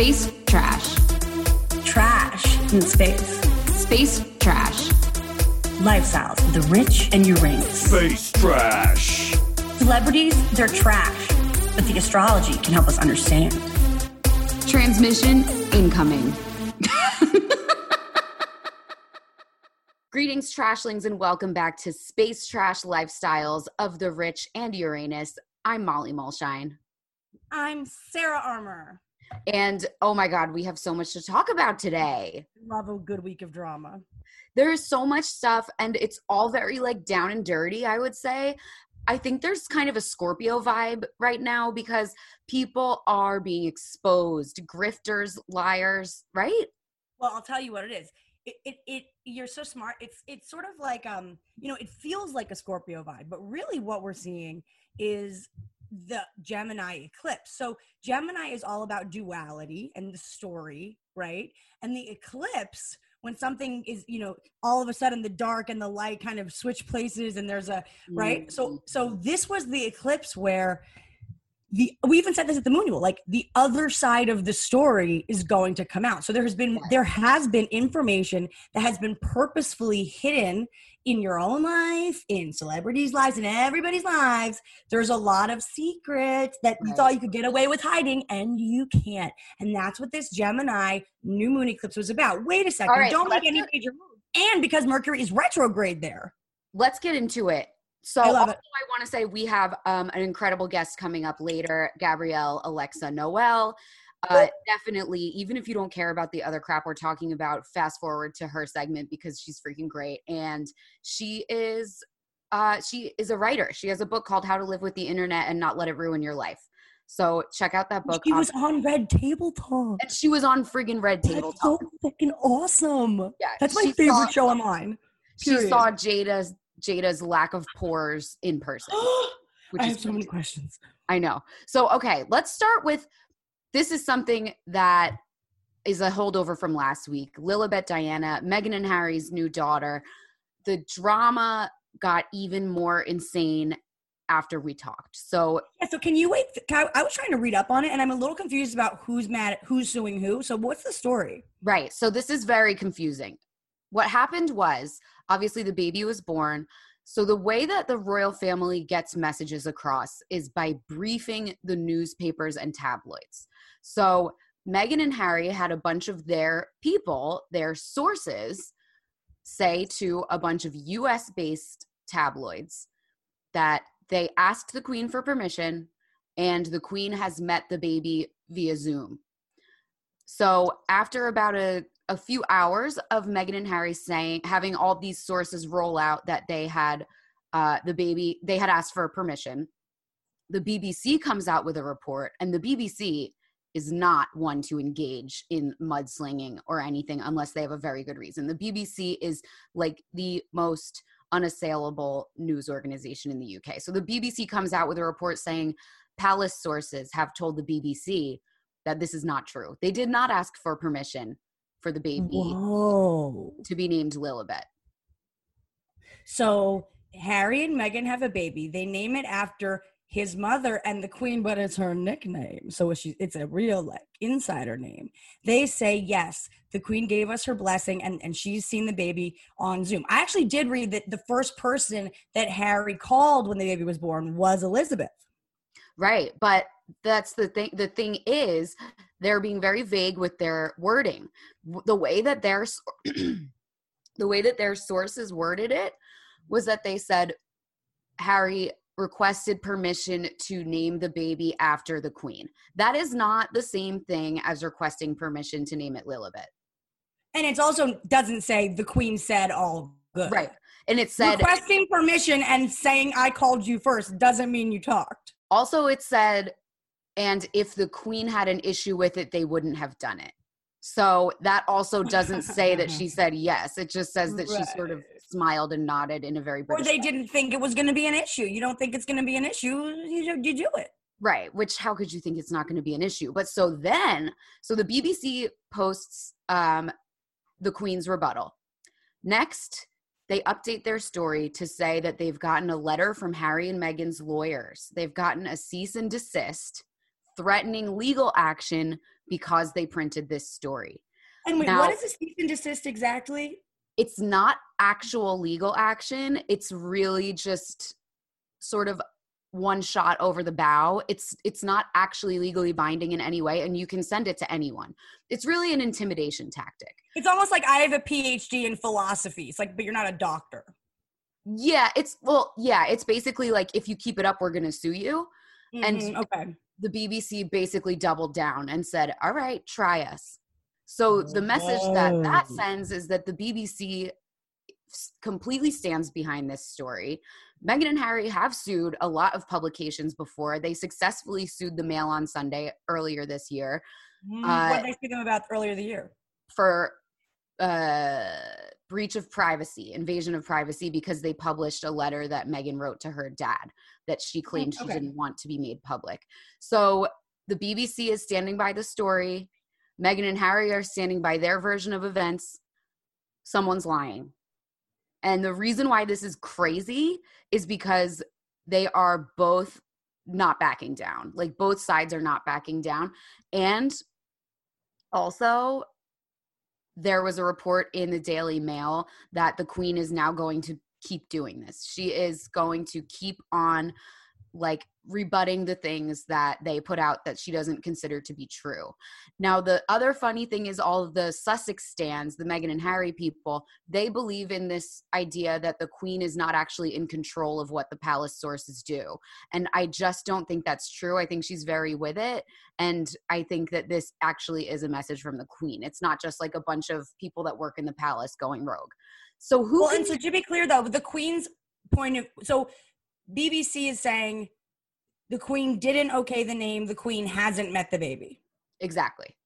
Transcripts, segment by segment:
Space trash. Trash in space. Space trash. Lifestyles of the rich and Uranus. Space trash. Celebrities, they're trash. But the astrology can help us understand. Transmission incoming. Greetings, trashlings, and welcome back to Space Trash Lifestyles of the Rich and Uranus. I'm Molly Mulshine. I'm Sara Armour. And oh my God, we have so much to talk about today. Love a good week of drama. There is so much stuff, and it's all very like down and dirty, I would say. I think there's kind of a Scorpio vibe right now because people are being exposed, grifters, liars, right? Well, I'll tell you what it is. It, it, it, you're so smart. It's, it's sort of like, um, you know, it feels like a Scorpio vibe, but really what we're seeing is the Gemini eclipse. So Gemini is all about duality and the story, right? And the eclipse when something is you know all of a sudden the dark and the light kind of switch places and there's a right mm-hmm. so so this was the eclipse where the we even said this at the moon like the other side of the story is going to come out so there has been there has been information that has been purposefully hidden in your own life in celebrities lives in everybody's lives there's a lot of secrets that you thought you could get away with hiding and you can't. And that's what this gemini new moon eclipse was about. Wait a second right, don't make any major moves and because mercury is retrograde there. Let's get into it. So I, also, I want to say we have um, an incredible guest coming up later, Gabrielle Alexa Noel. Uh, definitely, even if you don't care about the other crap we're talking about, fast forward to her segment because she's freaking great. And she is uh, she is a writer. She has a book called How to Live with the Internet and Not Let It Ruin Your Life. So check out that book. She was on Red Table Talk. And she was on friggin' Red Table That's Talk. So freaking awesome. Yeah, that's my favorite saw, show online. Period. She saw Jada's Jada's lack of pores in person. I have so many questions. I know. So, okay, let's start with this is something that is a holdover from last week. Lilibet Diana, Meghan and Harry's new daughter. The drama got even more insane after we talked. So yeah. So can you wait? I, I was trying to read up on it, and I'm a little confused about who's mad, who's suing who. So what's the story? Right. So this is very confusing. What happened was Obviously, the baby was born. So, the way that the royal family gets messages across is by briefing the newspapers and tabloids. So, Meghan and Harry had a bunch of their people, their sources, say to a bunch of US based tabloids that they asked the Queen for permission and the Queen has met the baby via Zoom. So, after about a a few hours of Meghan and Harry saying having all these sources roll out that they had uh, the baby they had asked for permission. The BBC comes out with a report, and the BBC is not one to engage in mudslinging or anything unless they have a very good reason. The BBC is like the most unassailable news organization in the UK. So the BBC comes out with a report saying palace sources have told the BBC that this is not true. They did not ask for permission for the baby Whoa. to be named Lilibet. So Harry and Meghan have a baby. They name it after his mother and the queen, but it's her nickname. So it's, it's a real like insider name. They say yes, the queen gave us her blessing and, and she's seen the baby on Zoom. I actually did read that the first person that Harry called when the baby was born was Elizabeth. Right. But that's the thing. The thing is, they're being very vague with their wording. The way that their the way that their sources worded it was that they said Harry requested permission to name the baby after the queen. That is not the same thing as requesting permission to name it Lilibet. And it also doesn't say the queen said all good. Right. and it said Requesting permission and saying I called you first doesn't mean you talked. Also it said and if the queen had an issue with it they wouldn't have done it so that also doesn't say that she said yes it just says that she sort of smiled and nodded in a very Or they way. didn't think it was going to be an issue. You don't think it's going to be an issue, you, do- you do it. right which how could you think it's not going to be an issue but so then so the bbc posts um the queen's rebuttal next they update their story to say that they've gotten a letter from harry and meghan's lawyers. They've gotten a cease and desist threatening legal action because they printed this story. And wait, Now- what is a cease and desist exactly? it's not actual legal action. It's really just sort of one shot over the bow it's it's not actually legally binding in any way and you can send it to anyone it's really an intimidation tactic It's almost like I have a PhD in philosophy. It's like, but you're not a doctor. yeah it's well yeah it's basically like if you keep it up we're going to sue you And- Mhm, okay. the bbc basically doubled down and said all right try us so the message that that sends is that the bbc completely stands behind this story meghan and harry have sued a lot of publications before they successfully sued the mail on sunday earlier this year Mm, uh, what did they speak them about earlier the year? for uh breach of privacy invasion of privacy because they published a letter that Meghan wrote to her dad that she claimed she didn't want to be made public. So the BBC is standing by the story. Meghan and Harry are standing by their version of events. Someone's lying. And the reason why this is crazy is because they are both not backing down. Like both sides are not backing down. And also, there was a report in the Daily Mail that the Queen is now going to keep doing this. She is going to keep on like rebutting the things that they put out that she doesn't consider to be true. Now, the other funny thing is all of the Sussex stands, the Meghan and Harry people, they believe in this idea that the Queen is not actually in control of what the palace sources do. And I just don't think that's true. I think she's very with it. And I think that this actually is a message from the Queen. It's not just like a bunch of people that work in the palace going rogue. So who Well, and so to be clear though, the Queen's point of so BBC is saying the Queen didn't okay the name, the Queen hasn't met the baby. exactly?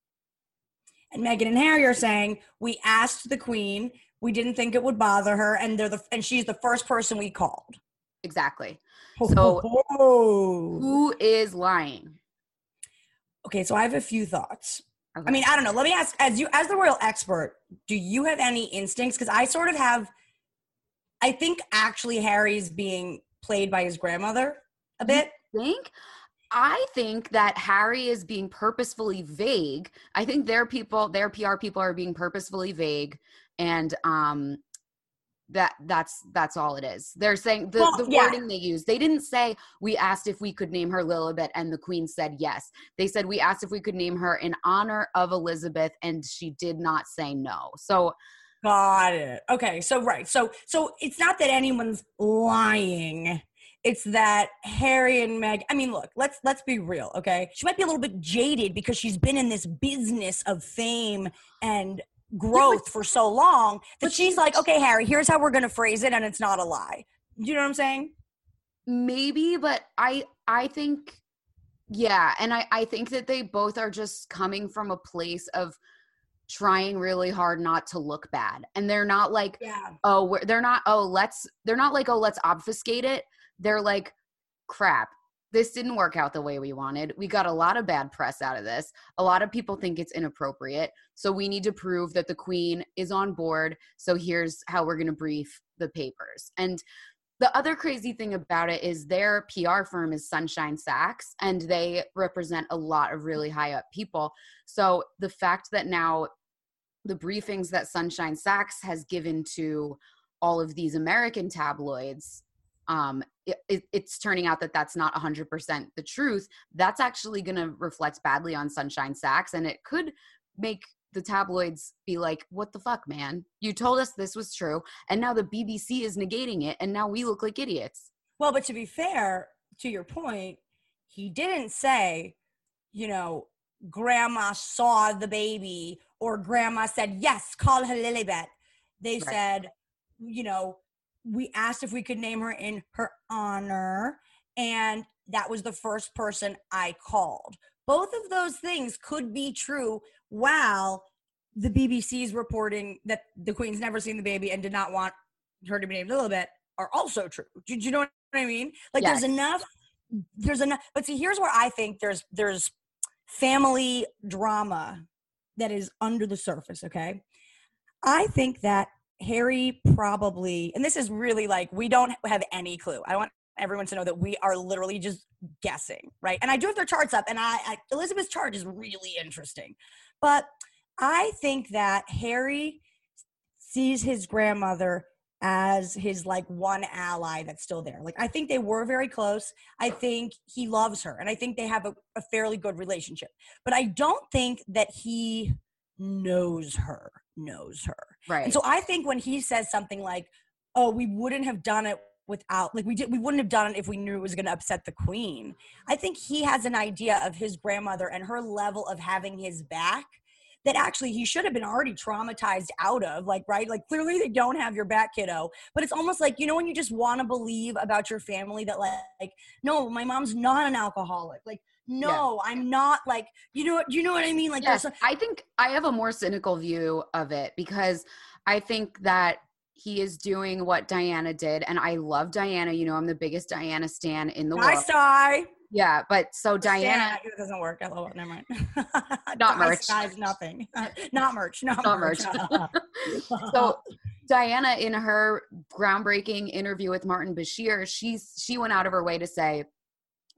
And Meghan and Harry are saying we asked the Queen, we didn't think it would bother her, and they're the and she's the first person we called. Exactly. So- Oh. Who is lying? okay, so I have a few thoughts. Okay. I mean, I don't know. Let me ask as you as the royal expert, do you have any instincts? Because I sort of have I think actually Harry's being played by his grandmother a bit. think I think that Harry is being purposefully vague. I think their people, their PR people are being purposefully vague and um that that's that's all it is. They're saying the, Well, the yeah. wording they use. They didn't say we asked if we could name her Lilibet and the queen said yes. They said we asked if we could name her in honor of Elizabeth and she did not say no. So Got it. Okay, so right. So so it's not that anyone's lying. It's that Harry and Meg. I mean, look, let's let's be real, okay? She might be a little bit jaded because she's been in this business of fame and growth for so long that she's like, okay, Harry, here's how we're gonna phrase it, and it's not a lie. You know what I'm saying? maybe but i i think yeah and i i think that they both are just coming from a place of trying really hard not to look bad and they're not like Yeah. oh we're, they're not oh let's they're not like oh let's obfuscate it. They're like crap this didn't work out the way we wanted. We got a lot of bad press out of this. A lot of people think it's inappropriate. So we need to prove that the queen is on board. So here's how we're going to brief the papers. And the other crazy thing about it is their PR firm is Sunshine Sachs, and they represent a lot of really high up people. So the fact that now the briefings that Sunshine Sachs has given to all of these American tabloids, um, it, it, it's turning out that that's not 100% the truth. That's actually going to reflect badly on Sunshine Sachs, and it could make the tabloids be like, what the fuck, man? You told us this was true, and now the BBC is negating it, and now we look like idiots. Well, but to be fair, to your point, he didn't say, you know, grandma saw the baby or grandma said, yes, call her Lilibet. They Right. said, you know, we asked if we could name her in her honor, and that was the first person I called. Both of those things could be true while the BBC's reporting that the Queen's never seen the baby and did not want her to be named bit are also true. Do, do you know what I mean? Like Yes. there's enough there's enough but see here's where I think there's there's family drama that is under the surface, okay? I think that Harry probably and this is really like we don't have any clue. I want everyone to know that we are literally just guessing, right? And I do have their charts up and I, I Elizabeth's chart is really interesting. But I think that Harry sees his grandmother as his like one ally that's still there. Like I think they were very close. I think he loves her and I think they have a, a fairly good relationship. But I don't think that he knows her, knows her. Right. And so I think when he says something like, "Oh, we wouldn't have done it without like we did we wouldn't have done it if we knew it was going to upset the queen." I think he has an idea of his grandmother and her level of having his back that actually he should have been already traumatized out of like right? Like clearly they don't have your back kiddo. But it's almost like you know when you just want to believe about your family that like, like no my mom's not an alcoholic. Like no i'm not like you know what you know what i mean? Like yes, I think I have a more cynical view of it because I think that he is doing what Diana did, and I love Diana. You know, I'm the biggest Diana stan in the nice world. die Yeah, but so Diana, it doesn't work. LOL, never mind. Not merch. Guys, nothing. not merch. Not, Not merch. so Diana, in her groundbreaking interview with Martin Bashir, she's she went out of her way to say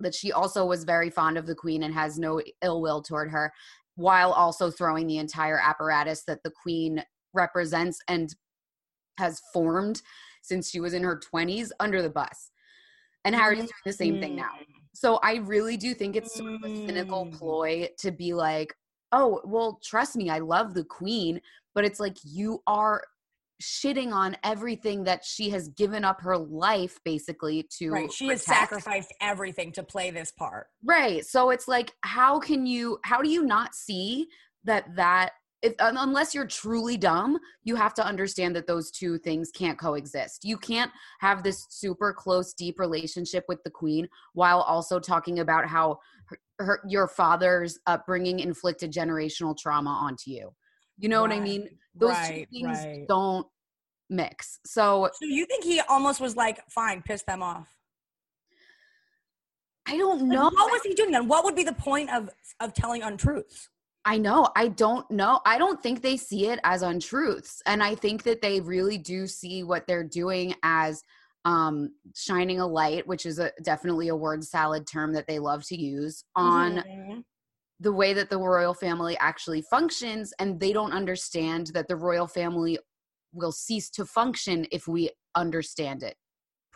that she also was very fond of the Queen and has no ill will toward her, while also throwing the entire apparatus that the Queen represents and has formed since she was in her 20s under the bus. And Harry's mm-hmm. doing the same thing now. So I really do think it's sort of a cynical Mm. ploy to be like, oh, well, trust me, I love the queen, but it's like you are shitting on everything that she has given up her life basically to Right. She has sacrificed everything to play this part. Right. So it's like, how can you, how do you not see that that, if, unless you're truly dumb, you have to understand that those two things can't coexist. You can't have this super close, deep relationship with the queen while also talking about how her, her, your father's upbringing inflicted generational trauma onto you. You know what I mean? Those right, two things right. don't mix. So So you think he almost was like, fine, piss them off? I don't Like, know. what was he doing then? What would be the point of of telling untruths? I know. I don't know. I don't think they see it as untruths. And I think that they really do see what they're doing as um, shining a light, which is a, definitely a word salad term that they love to use, on Mhm. the way that the royal family actually functions. And they don't understand that the royal family will cease to function if we understand it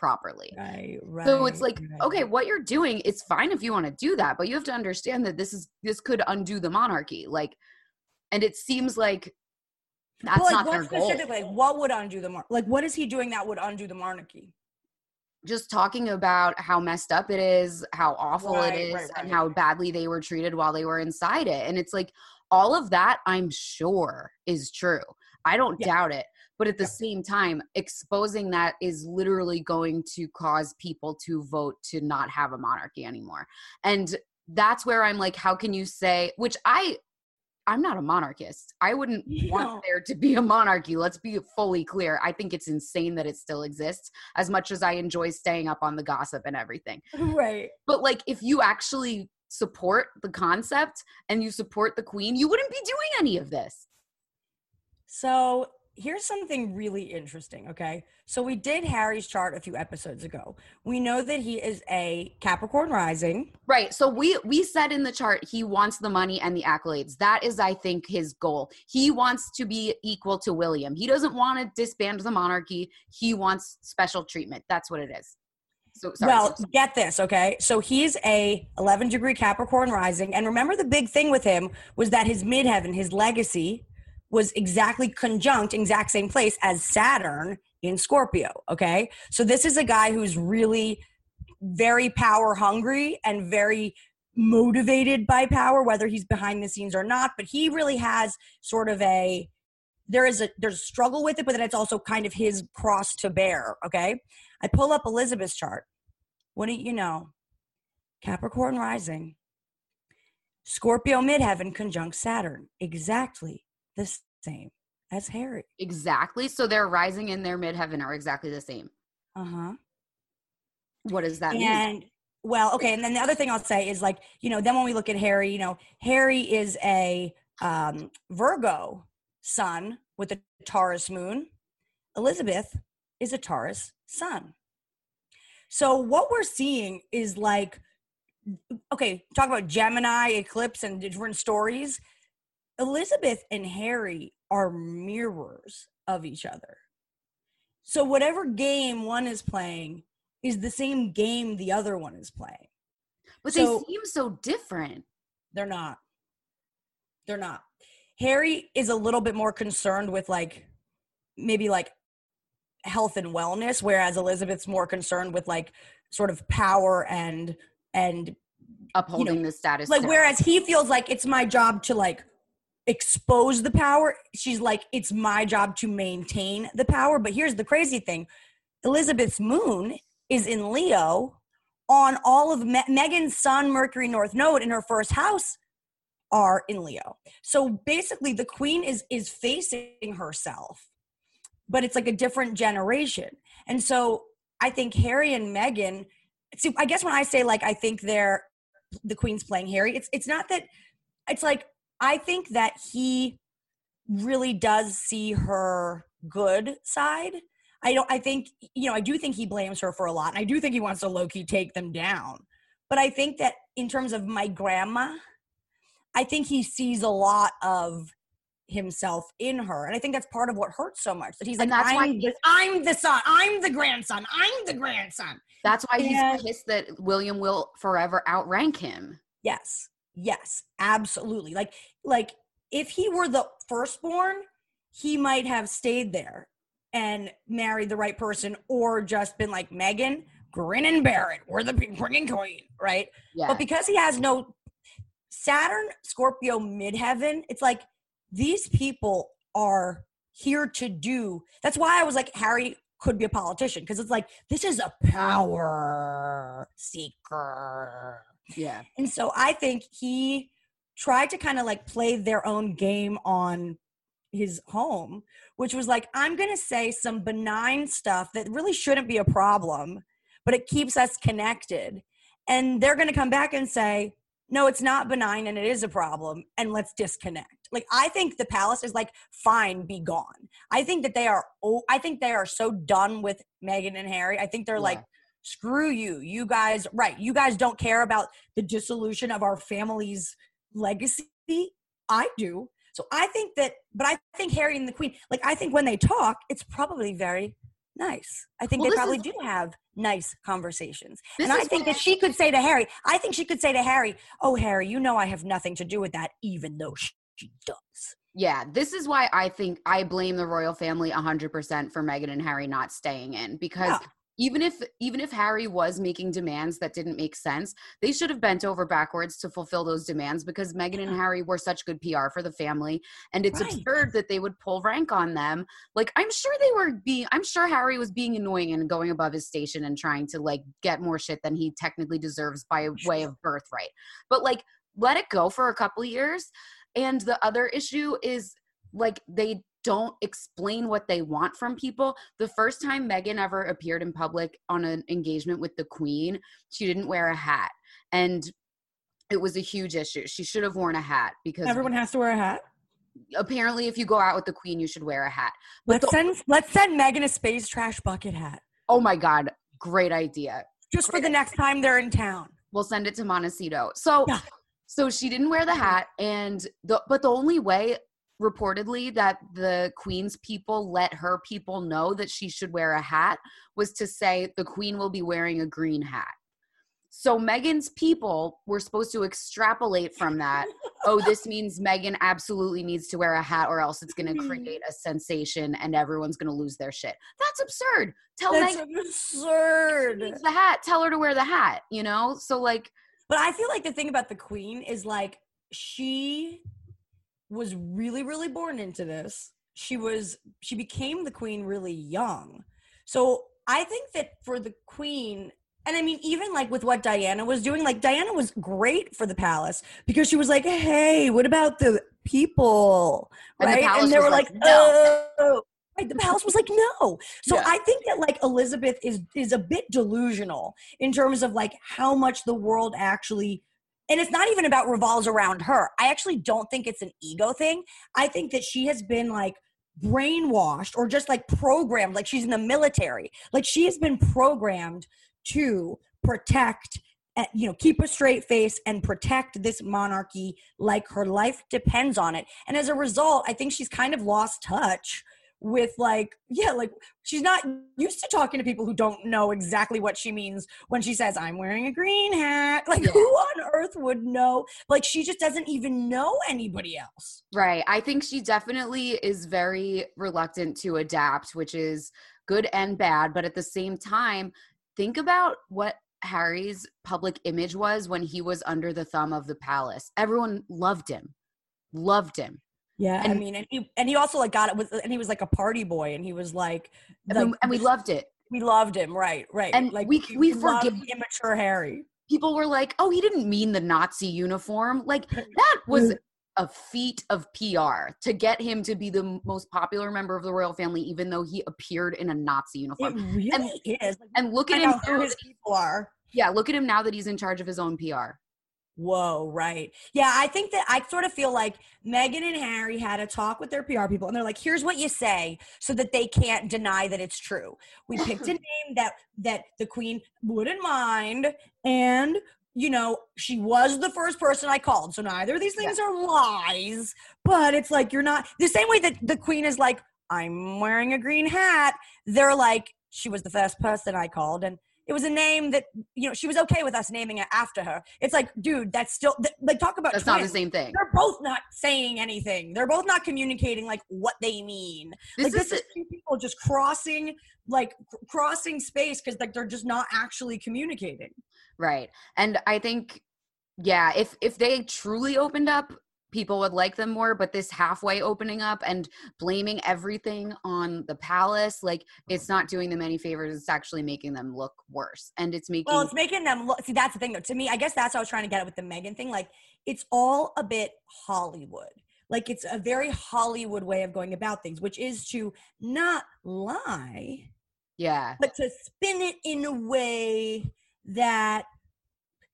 properly. Right, right. So it's like, right. okay, what you're doing, it's fine if you want to do that, but you have to understand that this is this could undo the monarchy. Like, and it seems like that's like, not what their goal. specifically? Like, what would undo the mar- like? What is he doing that would undo the monarchy? Just talking about how messed up it is, how awful Right, it is, right, and how badly they were treated while they were inside it. And it's like all of that, I'm sure, is true. I don't Yeah. doubt it. But at the Yeah. same time, exposing that is literally going to cause people to vote to not have a monarchy anymore. And that's where I'm like, how can you say, which I, I'm not a monarchist. I wouldn't No. want there to be a monarchy. Let's be fully clear. I think it's insane that it still exists as much as I enjoy staying up on the gossip and everything. right. But like, if you actually support the concept and you support the queen, you wouldn't be doing any of this. So here's something really interesting. Okay. So we did Harry's chart a few episodes ago. We know that he is a Capricorn rising. Right. So we we said in the chart he wants the money and the accolades. That is I think his goal. He wants to be equal to William. He doesn't want to disband the monarchy. He wants special treatment. That's what it is. So sorry. well, get this, okay? So he's a 11 degree Capricorn rising. And remember the big thing with him was that his midheaven, his legacy, was exactly conjunct, exact same place as Saturn in Scorpio, okay? So this is a guy who's really very power hungry and very motivated by power, whether he's behind the scenes or not. But he really has sort of a there is a there's a struggle with it, but then it's also kind of his cross to bear. Okay, I pull up Elizabeth's chart. Wouldn't you know? Capricorn rising, Scorpio midheaven conjunct Saturn, exactly the same as Harry. Exactly. So their rising and their midheaven are exactly the same. Uh huh. What does that mean? And well, okay. And then the other thing I'll say is like, you know, then when we look at Harry, you know, Harry is a um, Virgo sun with a Taurus moon. Elizabeth is a Taurus sun. So what we're seeing is like, okay, talk about Gemini eclipse and different stories. Elizabeth and Harry are mirrors of each other. So whatever game one is playing is the same game the other one is playing. but so- they seem so different. They're not. They're not. Harry is a little bit more concerned with like maybe like health and wellness, whereas Elizabeth's more concerned with like sort of power and and Upholding the status. like whereas he feels like it's my job to like expose the power she's like it's my job to maintain the power. But here's the crazy thing. Elizabeth's moon is in leo on all of Me- meghan's sun mercury north node in her first house are in leo. So basically the queen is is facing herself but it's like a different generation. And so i think harry and megan see i guess when i say like i think they're the queen's playing harry it's it's not that it's like i think that he really does see her good side i don't i think you know i do think he blames her for a lot and i do think he wants to low-key take them down but i think that in terms of my grandma i think he sees a lot of himself in her and i think that's part of what hurts so much that he's like And that's why I'm, the, I'm the son i'm the grandson i'm the grandson That's why he's And- pissed that William will forever outrank him. Yes. Yes, absolutely. Like like if he were the firstborn, he might have stayed there and married the right person or just been like Meghan, grin and bear it. We're the bringing queen, right? Yeah. But because he has no Saturn, Scorpio, midheaven, it's like these people are here to do. That's why I was like Harry could be a politician because it's like this is a power seeker. Yeah. And so I think he tried to kind of like play their own game on his home, which was like, I'm going to say some benign stuff that really shouldn't be a problem, but it keeps us connected. And they're going to come back and say, no, it's not benign and it is a problem, and let's disconnect. Like, I think the palace is like, fine, be gone. I think that they are, oh, I think they are so done with Meghan and Harry. I think they're Yeah. like, screw you. You guys, right. You guys don't care about the dissolution of our family's legacy. I do. So I think that, but I think Harry and the Queen, like, I think when they talk, it's probably very nice. I think Well, they probably is- do have nice conversations. And I think that she could say to Harry, I think she could say to Harry, Oh, Harry, you know I have nothing to do with that, even though she, she does. Yeah, this is why I think I blame the royal family 100% for Meghan and Harry not staying in because Yeah. Even if even if Harry was making demands that didn't make sense, they should have bent over backwards to fulfill those demands because Meghan and Harry were such good PR for the family and it's Right. absurd that they would pull rank on them. Like I'm sure they were being I'm sure Harry was being annoying and going above his station and trying to like get more shit than he technically deserves by way of birthright. But like let it go for a couple years and the other issue is like they don't explain what they want from people. The first time Meghan ever appeared in public on an engagement with the Queen, she didn't wear a hat. And it was a huge issue. She should have worn a hat because Everyone has to wear a hat. apparently if you go out with the Queen, you should wear a hat. But Let's the- send let's send Meghan a space trash bucket hat. oh my God, great idea. Just for the next time they're in town. We'll send it to Montecito. So Yeah. so she didn't wear the hat and the but the only way reportedly that the queen's people let her people know that she should wear a hat was to say the queen will be wearing a green hat. So Meghan's people were supposed to extrapolate from that. oh, this means Meghan absolutely needs to wear a hat or else it's going to create mm. a sensation and everyone's going to lose their shit. That's absurd. Tell That's Meghan absurd. needs the hat. Tell her to wear the hat, you know? So like But I feel like the thing about the queen is like she was really, really born into this. she was she became the queen really young. So I think that for the queen and I mean, even like with what Diana was doing, like Diana was great for the palace because she was like, "Hey, what about the people?" And the Right? palace they were like, like, "No." "Oh." Right, the palace was like, "No." So Yeah. I think that like Elizabeth is is a bit delusional in terms of like how much the world actually and it's not even about revolves around her. I actually don't think it's an ego thing. I think that she has been like brainwashed or just like programmed like she's in the military. Like she has been programmed to protect uh, you know keep a straight face and protect this monarchy like her life depends on it and as a result i think she's kind of lost touch with like yeah like she's not used to talking to people who don't know exactly what she means when she says i'm wearing a green hat like Yeah. who on earth would know like she just doesn't even know anybody else Right. I think she definitely is very reluctant to adapt, which is good and bad. But at the same time, think about what Harry's public image was when he was under the thumb of the palace. Everyone loved him, loved him. Yeah i mean and he, and he also like got it with and he was like a party boy and he was like, And, we, and we loved it. we loved him right right And like we- we loved forgive- immature harry People were like, oh, he didn't mean the Nazi uniform. Like, that was a feat of PR to get him to be the most popular member of the royal family, even though he appeared in a Nazi it uniform. really is like, And look at him who now his people are Yeah, look at him now that he's in charge of his own PR. Whoa, right. Yeah, I think that I sort of feel like Meghan and Harry had a talk with their PR people and they're like, here's what you say so that they can't deny that it's true. We picked a name that that the queen wouldn't mind and you know, she was the first person I called. So neither of these things are lies, but it's like you're not the same way that the queen is like, I'm wearing a green hat. They're like, she was the first person I called and it was a name that you know she was okay with us naming it after her. It's like, dude, that's still th- like talk about That's not the same thing. They're both not saying anything. They're both not communicating like what they mean. This like is this is two people just crossing like cr- crossing space because like they're just not actually communicating. right. And I think, yeah, if if they truly opened up, people would like them more. But this halfway opening up and blaming everything on the palace, like it's mm-hmm. not doing them any favors. It's actually making them look worse, and it's making Well, it's making them look. See, that's the thing though. To me, I guess that's what I was trying to get at with the Meghan thing. Like, it's all a bit Hollywood. Like, it's a very Hollywood way of going about things, which is to not lie, yeah, but to spin it in a way that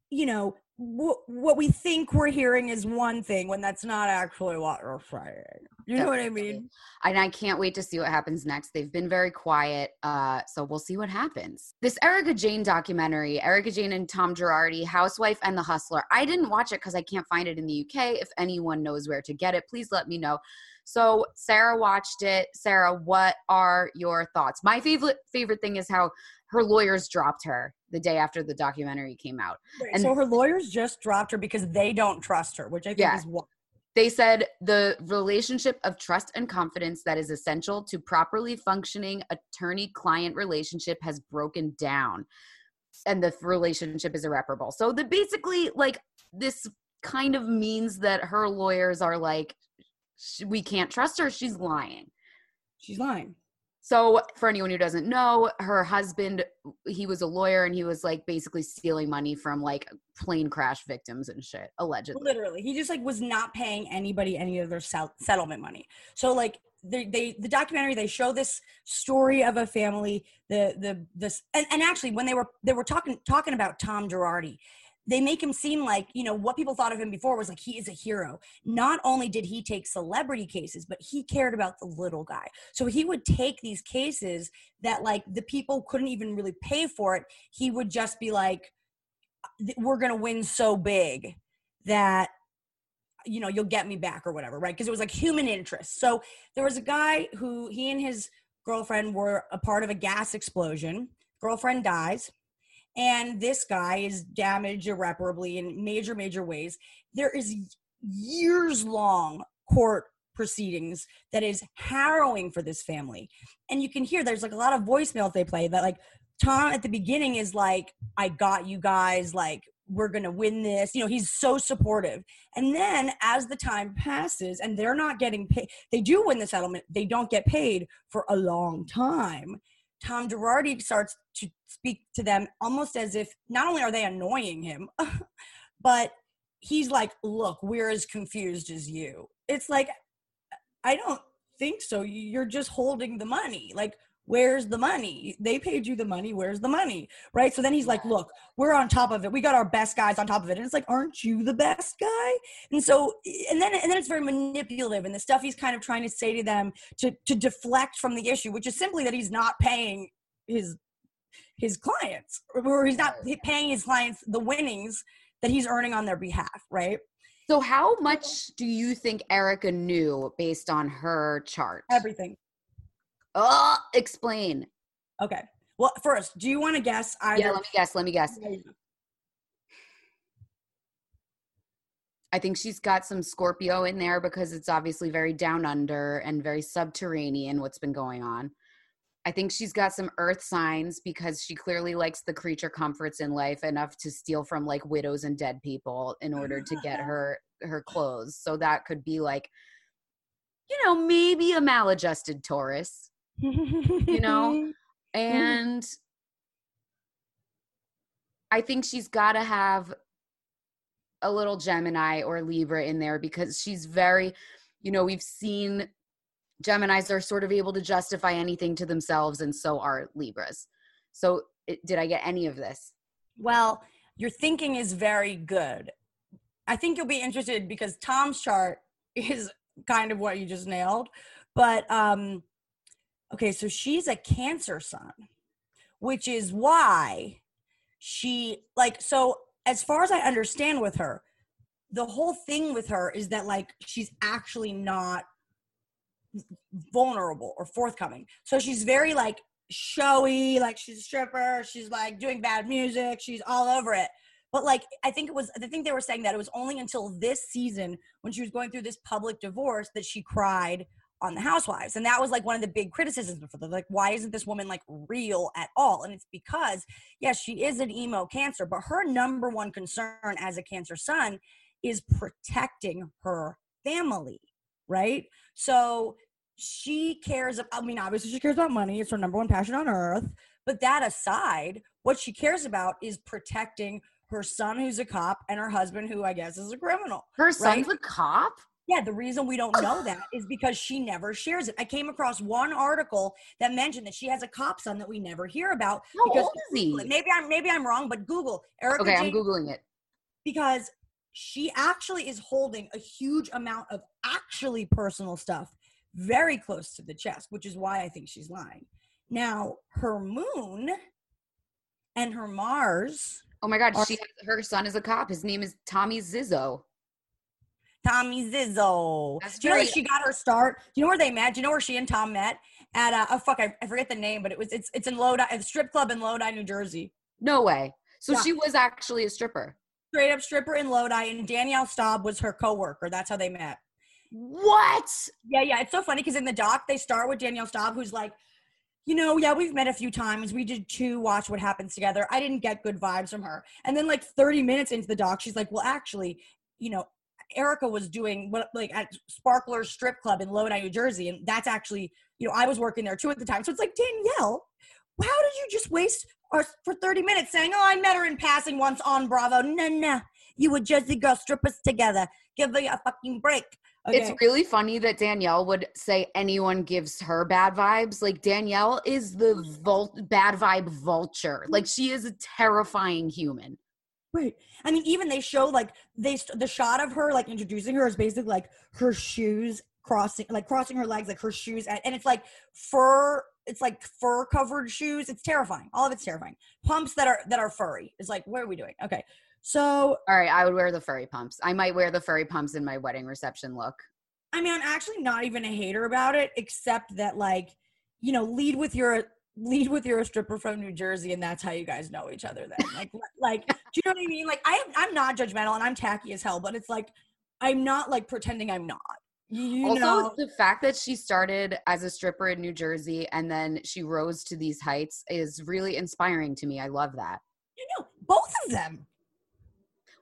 you know wh- what we think we're hearing is one thing when that's not actually what we're saying. You know what I mean? and I can't wait to see what happens next. They've been very quiet, uh, so we'll see what happens. This Erika Jayne documentary, Erika Jayne and Tom Girardi, Housewife and the Hustler. I didn't watch it because I can't find it in the UK. If anyone knows where to get it, please let me know. So Sara watched it. Sara, what are your thoughts? My favorite favorite thing is how her lawyers dropped her the day after the documentary came out. And- so her lawyers just dropped her because they don't trust her, which I think Yeah. is what. They said the relationship of trust and confidence that is essential to properly functioning attorney client relationship has broken down and the relationship is irreparable. So the basically like this kind of means that her lawyers are like we can't trust her, she's lying. She's lying. So for anyone who doesn't know, her husband he was a lawyer and he was like basically stealing money from like plane crash victims and shit allegedly. literally he just like was not paying anybody any of their settlement money so like they, they the documentary they show this story of a family the the this and, and actually when they were they were talking talking about tom girardi they make him seem like you know what people thought of him before was like he is a hero. Not only did he take celebrity cases but he cared about the little guy. So he would take these cases that like the people couldn't even really pay for it. He would just be like we're gonna win so big that you know you'll get me back or whatever right? Because it was like human interest. So there was a guy who he and his girlfriend were a part of a gas explosion. Girlfriend dies and this guy is damaged irreparably in major major ways there is years long court proceedings that is harrowing for this family and you can hear there's like a lot of voicemails they play that like tom at the beginning is like i got you guys like we're going to win this. You know, he's so supportive. And then as the time passes and they're not getting paid, they do win the settlement, they don't get paid for a long time. Tom Girardi starts to speak to them almost as if not only are they annoying him, but he's like, Look, we're as confused as you. It's like, I don't think so. You're just holding the money. Like, where's the money? They paid you the money. Where's the money? Right. So then he's like, look, we're on top of it. We got our best guys on top of it. And it's like, aren't you the best guy? And so, and then, and then it's very manipulative and the stuff he's kind of trying to say to them to, to deflect from the issue, which is simply that he's not paying his, his clients or he's not paying his clients the winnings that he's earning on their behalf. Right. So how much do you think Erika knew based on her chart? Everything. Oh, explain. Okay. Well, first, do you want to guess? Either- yeah, let me guess. Let me guess. I think she's got some Scorpio in there because it's obviously very down under and very subterranean what's been going on. I think she's got some earth signs because she clearly likes the creature comforts in life enough to steal from like widows and dead people in order to get her her clothes. So that could be like you know, maybe a maladjusted Taurus you know? And I think she's got to have a little Gemini or Libra in there because she's very, you know, we've seen Geminis are sort of able to justify anything to themselves, and so are Libras. So, it, did I get any of this? Well, your thinking is very good. I think you'll be interested because Tom's chart is kind of what you just nailed. But um, okay, so she's a Cancer sun, which is why she, like, so as far as I understand with her, the whole thing with her is that, like, she's actually not vulnerable or forthcoming. So she's very, like, showy, like, she's a stripper, she's, like, doing bad music, she's all over it. But like, I think it was, I think they were saying that it was only until this season when she was going through this public divorce that she cried on the housewives and that was like one of the big criticisms for them like why isn't this woman like real at all? And it's because yes she is an emo cancer but her number one concern as a cancer sun is protecting her family right? So she cares i mean obviously she cares about money it's her number one passion on earth but that aside what she cares about is protecting her son who's a cop and her husband who i guess is a criminal her son's right? a cop yeah, the reason we don't know that is because she never shares it. I came across one article that mentioned that she has a cop son that we never hear about. How because old is he? Maybe I'm maybe I'm wrong, but Google Erika. Okay, I'm googling it because she actually is holding a huge amount of actually personal stuff very close to the chest, which is why I think she's lying. Now, her moon and her Mars. Oh my God, she her son is a cop. His name is Tommy Zizzo. Tommy Zizzo. That's Do you know where she got her start? Do you know where they met? Do you know where she and Tom met? At a, oh fuck, I, I forget the name, but it was it's it's in Lodi, a strip club in Lodi, New Jersey. No way. So yeah. she was actually a stripper. Straight up stripper in Lodi, and Danielle Staub was her coworker. That's how they met. What? Yeah, yeah. It's so funny because in the doc they start with Danielle Staub, who's like, you know, yeah, we've met a few times. We did two watch what happens together. I didn't get good vibes from her. And then like 30 minutes into the doc, she's like, well, actually, you know, Erika was doing what like at Sparkler Strip Club in Lodi, New Jersey, and that's actually you know I was working there too at the time. So it's like Danielle, how did you just waste or for 30 minutes saying, "Oh, I met her in passing once on Bravo"? No, no, you were Jersey girl strippers together. Give me a fucking break. Okay. It's really funny that Danielle would say anyone gives her bad vibes. Like Danielle is the vul- bad vibe vulture. Like she is a terrifying human. Right. I mean, even they show like they the shot of her like introducing her is basically like her shoes crossing like crossing her legs like her shoes and, and it's like fur it's like fur covered shoes. It's terrifying. All of it's terrifying. Pumps that are that are furry. It's like what are we doing? Okay. So all right i would wear the furry pumps. I might wear the furry pumps in my wedding reception look. I mean i'm actually not even a hater about it except that like you know lead with your lead with you're a stripper from New Jersey and that's how you guys know each other then. Like like do you know what I mean? Like I I'm not judgmental and I'm tacky as hell, but it's like I'm not like pretending I'm not. You also, know? the fact that she started as a stripper in New Jersey and then she rose to these heights is really inspiring to me. I love that. You know, both of them.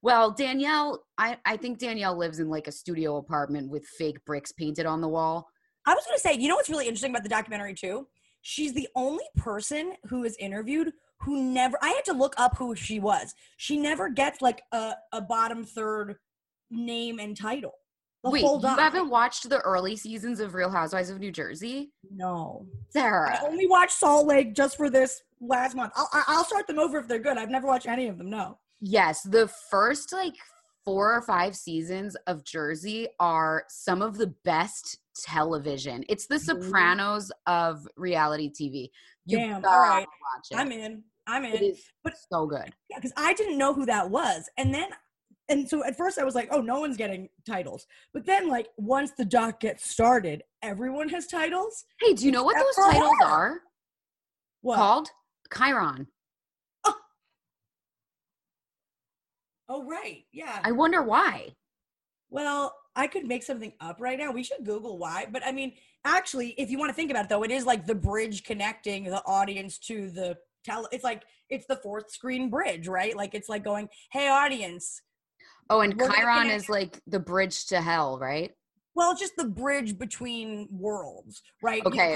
Well, Danielle, I, I think Danielle lives in like a studio apartment with fake bricks painted on the wall. I was going to say, you know what's really interesting about the documentary too? She's the only person who is interviewed who never. I had to look up who she was. She never gets like a, a bottom third name and title. The Wait, you doc- haven't watched the early seasons of Real Housewives of New Jersey? No, Sara. I only watched Salt Lake just for this last month. I'll, I'll start them over if they're good. I've never watched any of them. No. Yes, the first like four or five seasons of Jersey are some of the best television. It's the Really? Sopranos of reality TV. You Damn, all watch it. I'm in. I'm in. is But- so good. Yeah, because I didn't know who that was. And then, and so at first I was like, oh, no one's getting titles. But then, like, once the doc gets started, everyone has titles. Hey, do you know what those titles her. are What? called? Chyron. Oh. oh, right. Yeah. I wonder why. well, I could make something up right now. We should Google why. But I mean, actually, if you want to think about it, though, it is like the bridge connecting the audience to the tele. It's like, it's the fourth screen bridge, right? Like, it's like going, hey, audience. Oh, and Chiron is like the bridge to hell, right? Well, it's just the bridge between worlds, right? You know, Okay.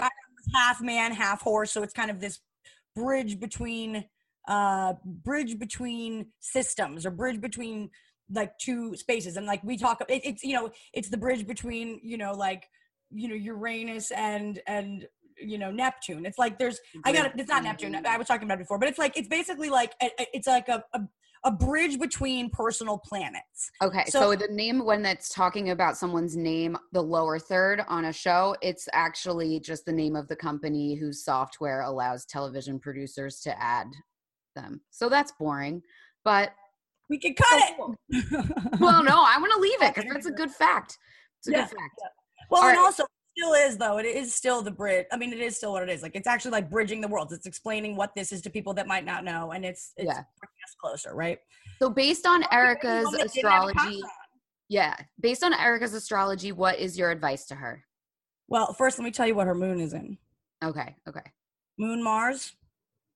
Half man, half horse, so it's kind of this bridge between uh bridge between systems or bridge between like two spaces and like we talk it, it's you know it's the bridge between you know like you know uranus and and you know neptune it's like there's i got it's not neptune mm-hmm. i was talking about it before but it's like it's basically like a- it's like a, a a bridge between personal planets Okay, so, So- the name when that's talking about someone's name, the lower third on a show, it's actually just the name of the company whose software allows television producers to add them. So that's boring. But we can cut so it cool. well, no, I want to leave it because that's a good fact. It's a Yeah, good fact. Well, All and right. also it still is though. It is still the bridge. I mean, it is still what it is. Like it's actually like bridging the worlds. It's explaining what this is to people that might not know, and it's it's Yeah. bringing us closer, right? So based on Erika's One that didn't have a astrology, chiron. yeah, based on Erika's astrology, what is your advice to her? Well, first let me tell you what her moon is in. Okay, okay. Moon Mars.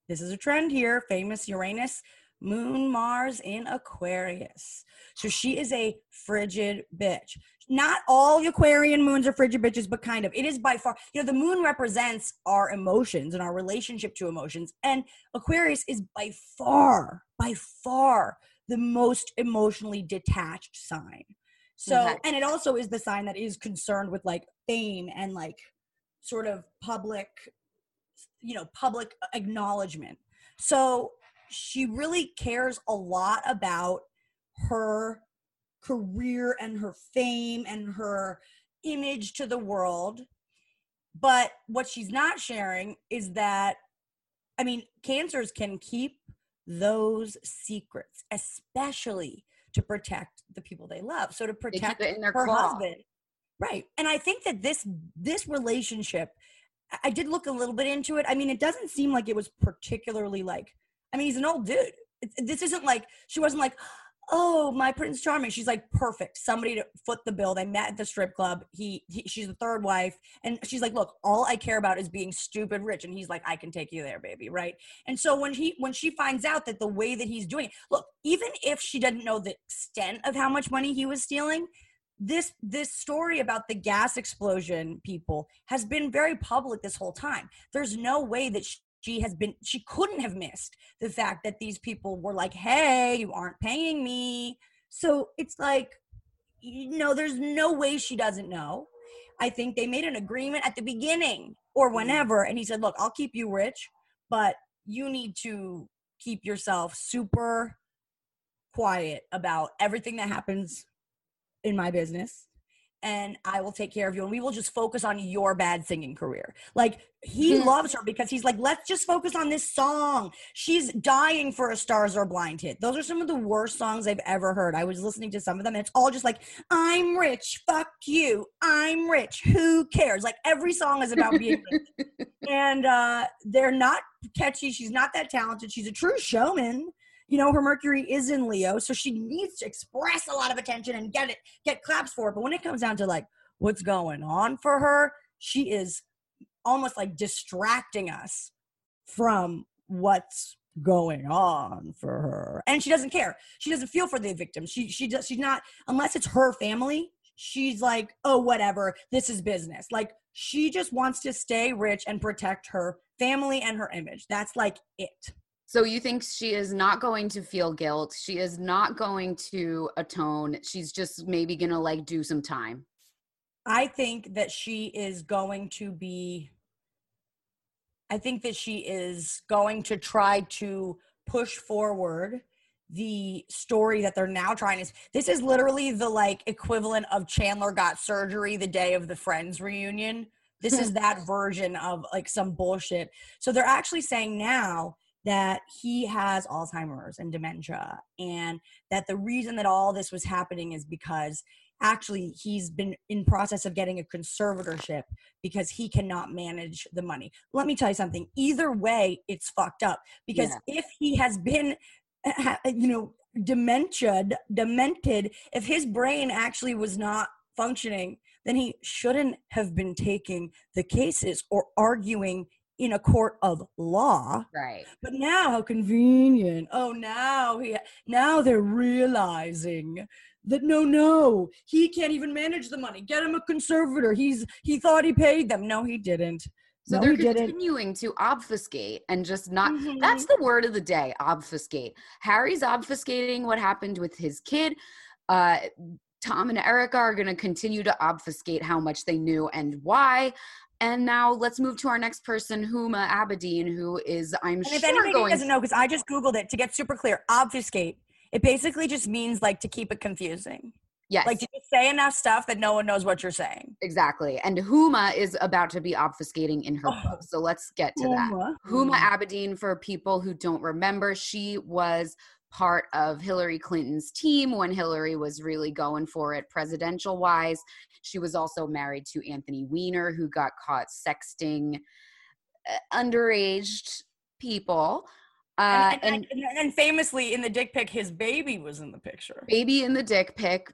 This is a trend here. Famous Uranus. Moon Mars in Aquarius. So she is a frigid bitch. Not all Aquarian moons are frigid bitches, but kind of. It is by far, you know, the moon represents our emotions and our relationship to emotions. And Aquarius is by far, by far the most emotionally detached sign. So, Okay. and it also is the sign that is concerned with like fame and like sort of public you know public acknowledgement so she really cares a lot about her career and her fame and her image to the world. But what she's not sharing is that i mean cancers can keep those secrets especially to protect the people they love. So to protect it in their her claw. husband. Right. And i think that this this relationship i did look a little bit into it. I mean it doesn't seem like it was particularly like i mean he's an old dude. This isn't like she wasn't like oh my prince charming. She's like perfect. Somebody to foot the bill. They met at the strip club. He, he she's the third wife. And she's like look all i care about is being stupid rich. And he's like i can take you there baby. Right? And so when he when she finds out that the way that he's doing it look even if she doesn't know the extent of how much money he was stealing this this story about the gas explosion people has been very public this whole time. There's no way that she, she has been she couldn't have missed the fact that these people were like hey you aren't paying me. So it's like you know there's no way she doesn't know. I think they made an agreement at the beginning or mm-hmm. whenever and he said look i'll keep you rich but you need to keep yourself super quiet about everything that happens in my business and I will take care of you and we will just focus on your bad singing career. Like he loves her because he's like, let's just focus on this song. She's dying for a Stars Are Blind hit. Those are some of the worst songs I've ever heard. I was listening to some of them and it's all just like, I'm rich, fuck you. I'm rich. Who cares? Like every song is about being rich. and uh they're not catchy. She's not that talented. She's a true showman. You know, her Mercury is in Leo, so she needs to express a lot of attention and get it, get claps for it. But when it comes down to like what's going on for her, she is almost like distracting us from what's going on for her. And she doesn't care. She doesn't feel for the victim. She she does she's not unless it's her family she's like oh whatever. This is business. Like she just wants to stay rich and protect her family and her image. That's like it So you think she is not going to feel guilt? She is not going to atone. She's just maybe going to like do some time. I think that she is going to be I think that she is going to try to push forward the story that they're now trying to this is literally the like equivalent of Chandler got surgery the day of the friends reunion. This is that version of like some bullshit. So they're actually saying now that he has Alzheimer's and dementia and that the reason that all this was happening is because actually he's been in process of getting a conservatorship because he cannot manage the money let me tell you something either way it's fucked up because Yeah. if he has been eh, eh, you know dementia demented if his brain actually was not functioning then he shouldn't have been taking the cases or arguing in a court of law Right. but now, how convenient! Oh, now he now they're realizing that no, no, he can't even manage the money. Get him a conservator. He's he thought he paid them. No, he didn't. So no, they're continuing to obfuscate and just not. Mhm. That's the word of the day obfuscate. Harry's obfuscating what happened with his kid. Uh, Tom and Erika are going to continue to obfuscate how much they knew and why. And now let's move to our next person, Huma Abedin, who is, I'm sure. And if anybody going. doesn't know, because I just googled it to get super clear, obfuscate. It basically just means like to keep it confusing. yes, Like to just say enough stuff that no one knows what you're saying. exactly. And Huma is about to be obfuscating in her Oh. book. So let's get to that. Huma. Huma Abedin, for people who don't remember, she was part of Hillary Clinton's team when Hillary was really going for it presidential wise. She was also married to Anthony Weiner, who got caught sexting uh, underaged people. Uh, and, and, and, and famously in the dick pic, his baby was in the picture. baby in the dick pic,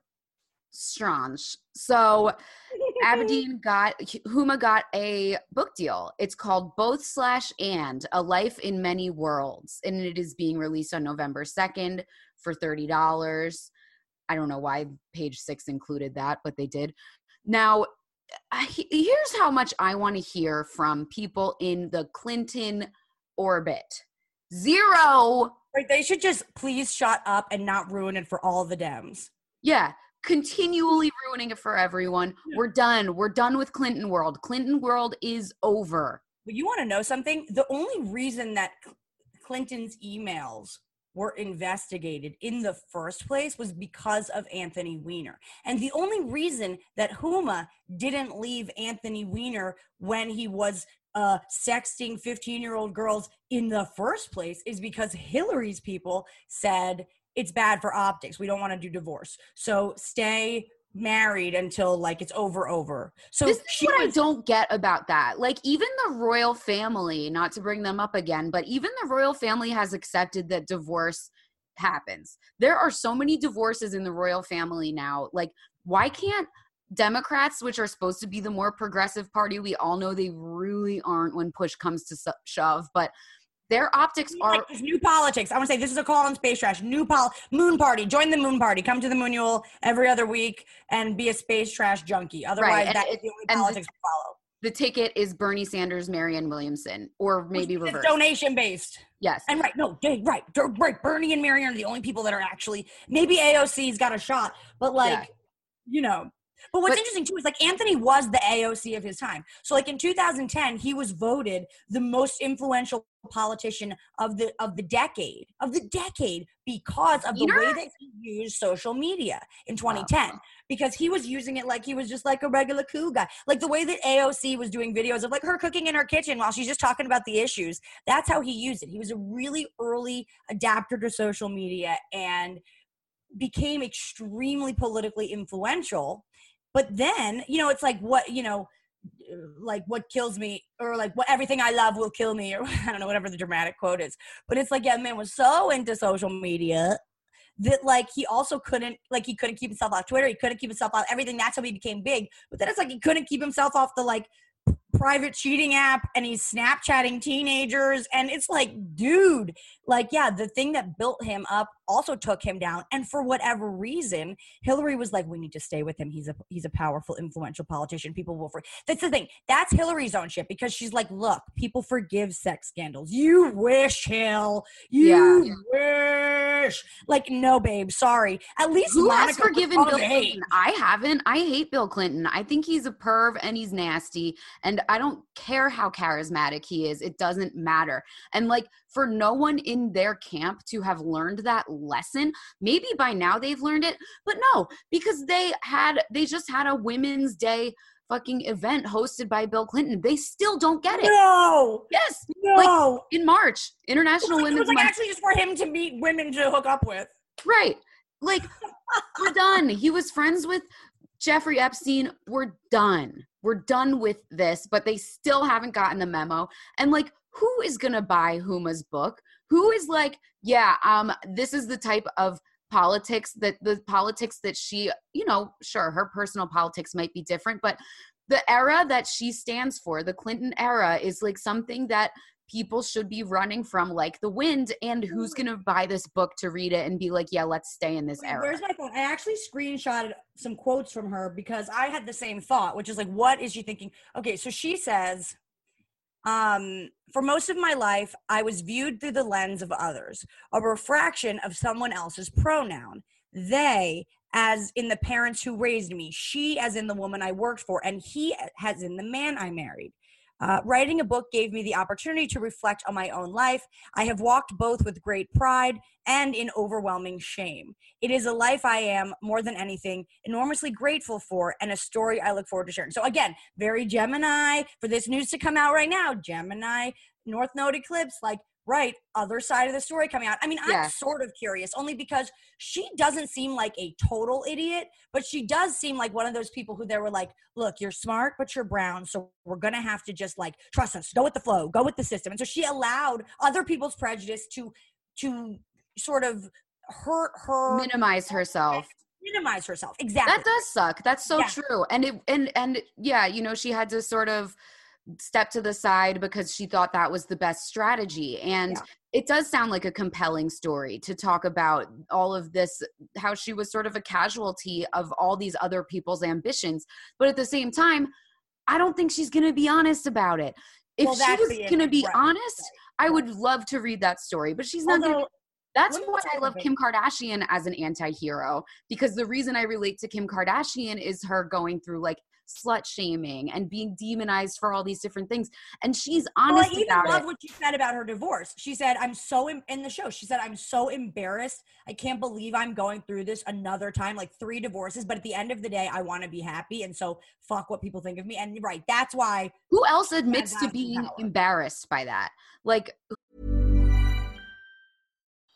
strange. So Abedin got Huma got a book deal. It's called Both Slash and A Life in Many Worlds, and it is being released on November second for thirty dollars. I don't know why Page Six included that, but they did. Now, here's how much I want to hear from people in the Clinton orbit. Zero. Right, they should just please shut up and not ruin it for all the Dems. Yeah, continually ruining it for everyone. We're done. We're done with Clinton World. Clinton World is over. But you want to know something? The only reason that Clinton's emails were investigated in the first place was because of Anthony Weiner. And the only reason that Huma didn't leave Anthony Weiner when he was uh, sexting 15 year old girls in the first place is because Hillary's people said it's bad for optics. We don't want to do divorce. So stay married until like it's over over. So this is what I don't get about that. Like, even the royal family, not to bring them up again, but even the royal family has accepted that divorce happens. There are so many divorces in the royal family now. Like, why can't Democrats, which are supposed to be the more progressive party, we all know they really aren't when push comes to shove, but their optics are like new politics. I want to say this is a call on space trash. New pol moon party. Join the moon party. Come to the moonual every other week and be a space trash junkie. Otherwise, and that's it- the only the- politics we follow. the ticket is Bernie Sanders, Marianne Williamson, or maybe Which reverse. donation based. Yes. And right, no, yeah, right, right. Bernie and Marianne are the only people that are actually maybe AOC's got a shot, but like, Yeah. you know. But what's But- interesting too is like Anthony was the AOC of his time. So like in 2010, he was voted the most influential politician of the of the decade of the decade because of the way that he used social media in 2010 because he was using it like he was just like a regular cool guy. Like the way that AOC was doing videos of like her cooking in her kitchen while she's just talking about the issues that's how he used it. He was a really early adapter to social media and became extremely politically influential but then you know it's like what you know like what kills me or like what everything i love will kill me or i don't know whatever the dramatic quote is. But it's like yeah man was so into social media that like he also couldn't like he couldn't keep himself off twitter he couldn't keep himself off everything that's how he became big. But then it's like he couldn't keep himself off the like private cheating app and he's Snapchatting teenagers. And it's like, dude, like, yeah, the thing that built him up also took him down. And for whatever reason, Hillary was like, we need to stay with him. He's a he's a powerful, influential politician. People will for that's the thing. That's Hillary's own shit because she's like, look, people forgive sex scandals. You wish, Hill. You Yeah. wish. Like, no, babe, sorry. At least Who Monica has forgiven Bill. Clinton? I haven't. I hate Bill Clinton. I think he's a perv and he's nasty. And I don't care how charismatic he is. It doesn't matter. And like for no one in their camp to have learned that lesson, maybe by now they've learned it, but no, because they had they just had a Women's Day fucking event hosted by Bill Clinton. They still don't get it. No, Yes, no. in March, International it Women's was like Month. actually just for him to meet women to hook up with. Right. Like, we're done. He was friends with Jeffrey Epstein. We're done. We're done with this, but they still haven't gotten the memo. And like, who is gonna buy Huma's book? Who is like, yeah, um, this is the type of politics that the politics that she, you know, sure, her personal politics might be different, but the era that she stands for, the Clinton era, is like something that people should be running from like the wind and who's going to buy this book to read it and be like yeah let's stay in this Wait, era Where's my phone? I actually screenshotted some quotes from her because I had the same thought, which is like, what is she thinking? Okay, so she says, um, for most of my life, I was viewed through the lens of others, a refraction of someone else's pronoun. They, as in the parents who raised me, she, as in the woman I worked for, and he, as in the man I married. Uh, writing a book gave me the opportunity to reflect on my own life. I have walked both with great pride and in overwhelming shame. It is a life I am, more than anything, enormously grateful for and a story I look forward to sharing. So, again, very Gemini for this news to come out right now. Gemini, North Node eclipse, like, right, other side of the story coming out. I mean, I'm sort of curious only because she doesn't seem like a total idiot, but she does seem like one of those people who they were like, look, you're smart, but you're brown. So we're going to have to just like trust us, go with the flow, go with the system. And so she allowed other people's prejudice to, to sort of hurt her, minimize herself minimize herself. Exactly. that does suck that's so Yeah. true and it and and yeah you know she had to sort of step to the side because she thought that was the best strategy and Yeah. it does sound like a compelling story to talk about all of this how she was sort of a casualty of all these other people's ambitions but at the same time i don't think she's going to be honest about it if Well, she was going to be right, honest right, i would love to read that story but she's not going to that's why I love. Kim Kardashian as an anti-hero because the reason I relate to Kim Kardashian is her going through like slut shaming and being demonized for all these different things and she's Well, honest I even about love it. what she said about her divorce. She said, "I'm so em- in the show." She said, "I'm so embarrassed. I can't believe I'm going through this another time, like three divorces. But at the end of the day, I want to be happy, and so fuck what people think of me." And right, that's why. Who else admits to being power. embarrassed by that? Like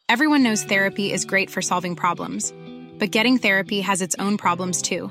Everyone knows therapy is great for solving problems, but getting therapy has its own problems too,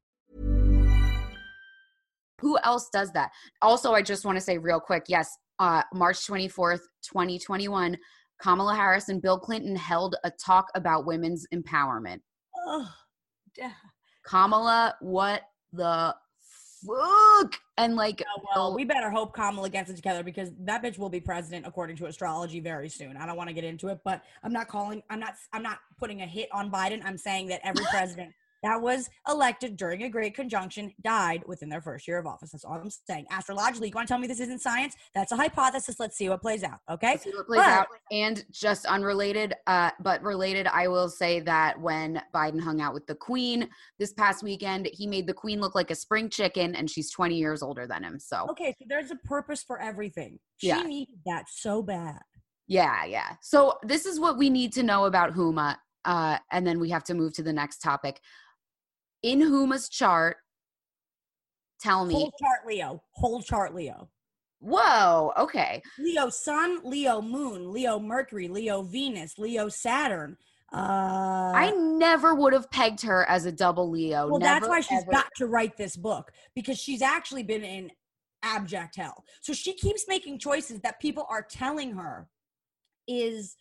Who else does that? Also, I just want to say real quick, yes, uh March 24th, 2021, Kamala Harris and Bill Clinton held a talk about women's empowerment. Ugh, duh. Kamala, what the fuck? And like, Oh, well, we better hope Kamala gets it together because that bitch will be president according to astrology very soon. I don't want to get into it, but I'm not calling. I'm not. I'm not putting a hit on Biden. I'm saying that every president that was elected during a great conjunction died within their first year of office. That's all I'm saying. Astrologically, you want to tell me this isn't science? That's a hypothesis. Let's see what plays out. Okay. Let's see what plays But- out. And just unrelated, uh, but related, I will say that when Biden hung out with the Queen this past weekend, he made the Queen look like a spring chicken, and she's 20 years older than him. So Okay, so there's a purpose for everything. She Yeah. needed that so bad. yeah, yeah. So this is what we need to know about Huma, uh, and then we have to move to the next topic. In Huma's chart, tell me. Whole chart Leo. Whole chart Leo. Whoa. Okay. Leo Sun, Leo Moon, Leo Mercury, Leo Venus, Leo Saturn. Uh, I never would have pegged her as a double Leo. well, that's why she's ever. got to write this book because she's actually been in abject hell. So she keeps making choices that people are telling her is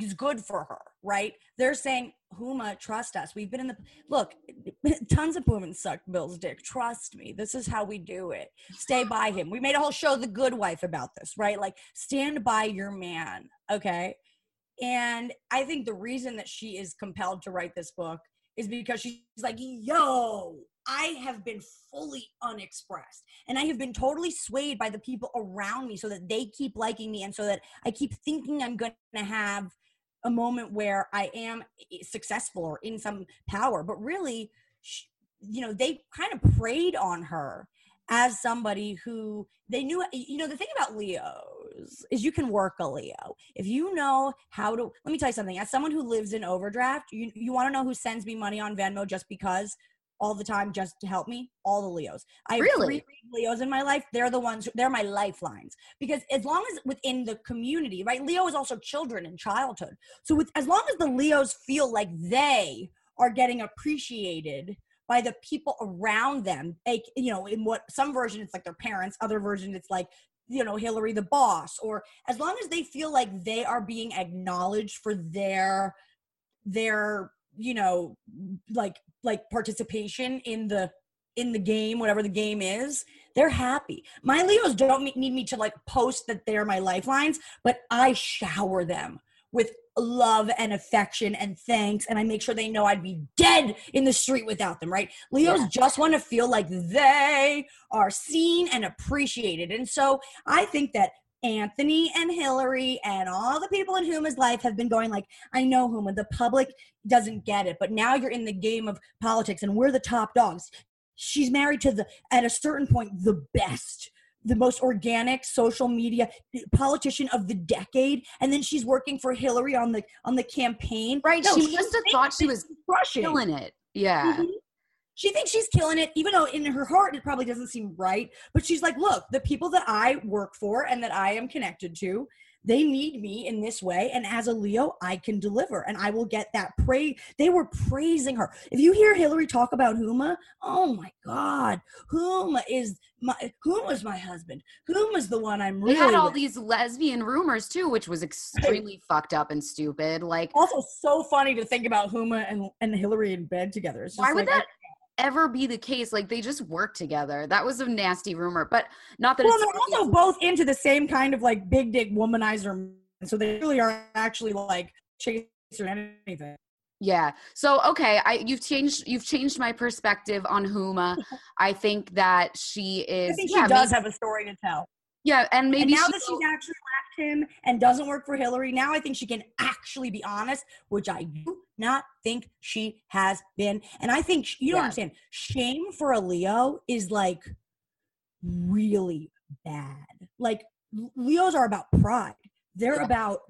is good for her, right? They're saying, "Huma, trust us. We've been in the look. Tons of women suck Bill's dick. Trust me. This is how we do it. Stay by him. We made a whole show, The Good Wife, about this, right? Like, stand by your man, okay? And I think the reason that she is compelled to write this book is because she's like, yo, I have been fully unexpressed. And I have been totally swayed by the people around me so that they keep liking me and so that I keep thinking I'm going to have a moment where I am eh, successful or in some power. But really, sh- you know, they kind of preyed on her as somebody who they knew eh, you know the thing about leos is you can work a leo if you know how to let me tell you something as someone who lives in overdraft you, you want to know who sends me money on venmo just because all the time just to help me all the leos. I have Really? three leos in my life. They're the ones they're my lifelines. Because as long as within the community right leo is also children and childhood. So with as long as the leos feel like they are getting appreciated by the people around them like you know in what some version it's like their parents other version it's like you know hillary the boss or as long as they feel like they are being acknowledged for their their you know like like participation in the in the game whatever the game is they're happy my leos don't need me to like post that they're my lifelines but i shower them with love and affection and thanks and i make sure they know i'd be dead in the street without them right leos Yeah. just want to feel like they are seen and appreciated and so i think that anthony and hillary and all the people in huma's life have been going like i know huma the public doesn't get it but now you're in the game of politics and we're the top dogs she's married to the at a certain point the best the most organic social media politician of the decade and then she's working for hillary on the on the campaign Right, she she must have thought she was crushing Killing it. Yeah. Mhm. She thinks she's killing it, even though in her heart it probably doesn't seem right. But she's like, look, the people that I work for and that I am connected to, they need me in this way. And as a Leo, I can deliver and I will get that praise. They were praising her. If you hear Hillary talk about Huma, oh my God, Huma is my Huma's my husband. Huma's the one I'm They really had all with. these lesbian rumors too, which was extremely fucked up and stupid. Like, also so funny to think about Huma and, and Hillary in bed together. It's just why would like, that ever be the case? Like, they just work together. That was a nasty rumor, but not that well, it's they're also both into the same kind of like big dick womanizer, so they really are actually like chasing anything. Yeah. So okay, I you've changed you've changed my perspective on Huma. I think that she is I think yeah, she does maybe- have a story to tell. Yeah, and maybe and now she that she's actually left him and doesn't work for Hillary, now I think she can actually be honest, which I do not think she has been. And I think you don't Yeah. understand. Shame for a Leo is like really bad. Like Leos are about pride. They're Yeah. about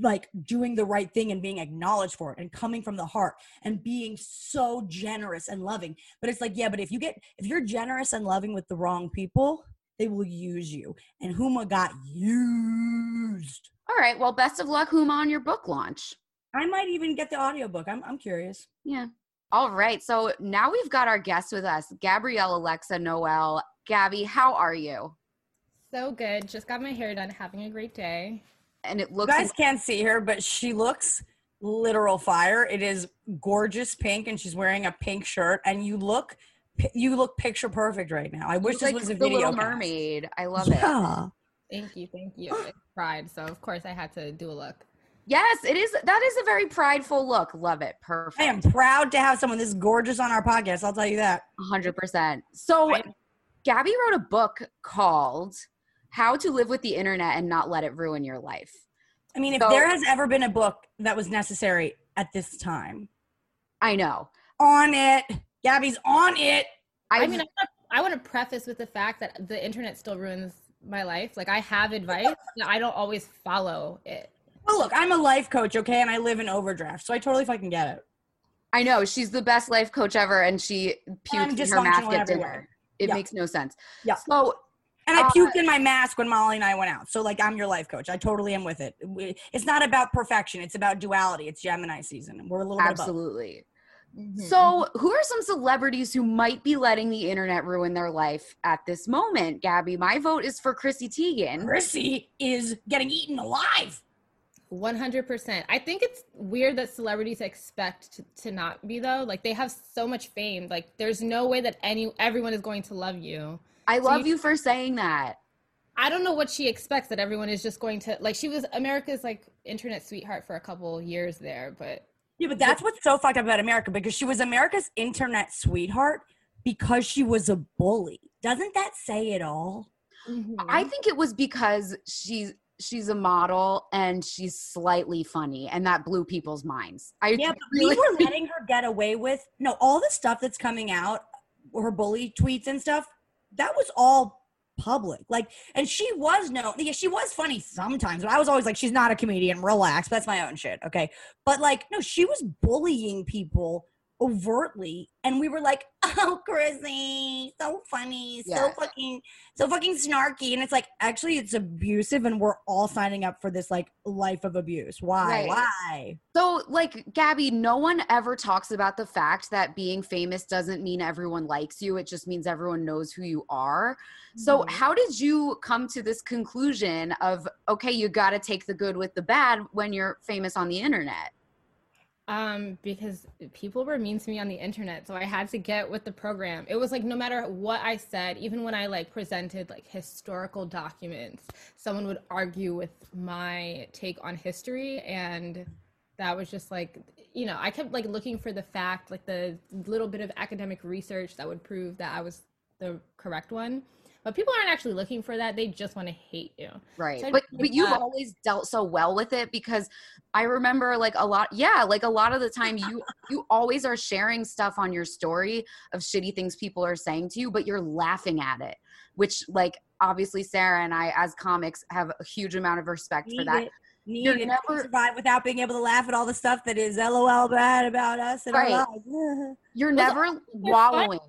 like doing the right thing and being acknowledged for it and coming from the heart and being so generous and loving. But it's like, yeah, but if you get if you're generous and loving with the wrong people, they will use you. And Huma got used. All right. Well, best of luck, Huma, on your book launch. I might even get the audiobook. I'm I'm curious. Yeah. All right. So now we've got our guest with us, Gabrielle Alexa Noel. Gabby, how are you? So good. Just got my hair done, having a great day. And it You looks guys can't see her, but she looks literal fire. It is gorgeous pink, and she's wearing a pink shirt. And you look, you look picture perfect right now. I wish looks this like was a the video. Little cast. Mermaid. I love it. Yeah. Thank you, thank you. It's Pride, so of course I had to do a look. Yes, it is. That is a very prideful look. Love it. Perfect. I am proud to have someone this gorgeous on our podcast. I'll tell you that. 100%. So, Right. Gabby wrote a book called How to Live with the Internet and Not Let It Ruin Your Life. I mean, if So- there has ever been a book that was necessary at this time, I know. on it. Gabby's on it. I, I mean, I wanna- I want to preface with the fact that the internet still ruins my life. Like, I have advice, and I don't always follow it. Well, look, I'm a life coach, okay, and I live in overdraft, so I totally fucking get it. I know she's the best life coach ever, and she I'm puked in her mask at everywhere. dinner. It Yeah. makes no sense. Yeah. So And I Uh, puked in my mask when Molly and I went out. So, like, I'm your life coach. I totally am with it. It's not about perfection. It's about duality. It's Gemini season. We're a little bit absolutely. Mhm. So, who are some celebrities who might be letting the internet ruin their life at this moment? Gabby, my vote is for Chrissy Teigen. Chrissy is getting eaten alive. 100%. I think it's weird that celebrities expect to, to not be though. Like they have so much fame. Like there's no way that any everyone is going to love you. I So love you- you for saying that. I don't know what she expects that everyone is just going to like she was America's like internet sweetheart for a couple years there, but Yeah, but that's what's so fucked up about America because she was America's internet sweetheart because she was a bully. Doesn't that say it all? Mm-hmm. I think it was because she's she's a model and she's slightly funny, and that blew people's minds. I Yeah, but really we were letting her get away with no all the stuff that's coming out, her bully tweets and stuff. That was all public. Like, and she was no, yeah, she was funny sometimes, but I was always like, she's not a comedian. Relax, that's my own shit. Okay, but like, no, she was bullying people overtly, and we were like, oh, Chrissy, so funny, so fucking, so fucking snarky, and it's like, actually, it's abusive, and we're all signing up for this like life of abuse. Why? Right. Why? So, like, Gabby, no one ever talks about the fact that being famous doesn't mean everyone likes you. It just means everyone knows who you are. So, Mhm. how did you come to this conclusion of, okay, you got to take the good with the bad when you're famous on the internet? Um, because people were mean to me on the internet, so I had to get with the program. It was like no matter what I said, even when I like presented like historical documents, someone would argue with my take on history, and that was just like, you know, I kept like looking for the fact, like the little bit of academic research that would prove that I was the correct one. But people aren't actually looking for that; they just want to hate you. Right. So but but you've that- always dealt so well with it because I remember like a lot yeah, like a lot of the time you you always are sharing stuff on your story of shitty things people are saying to you, but you're laughing at it, which like obviously Sarah and I as comics have a huge amount of respect for that. it. Need You're it. never- survive without being able to laugh at all the stuff that is LOL bad about us and Right. our lives. You're never wallowing.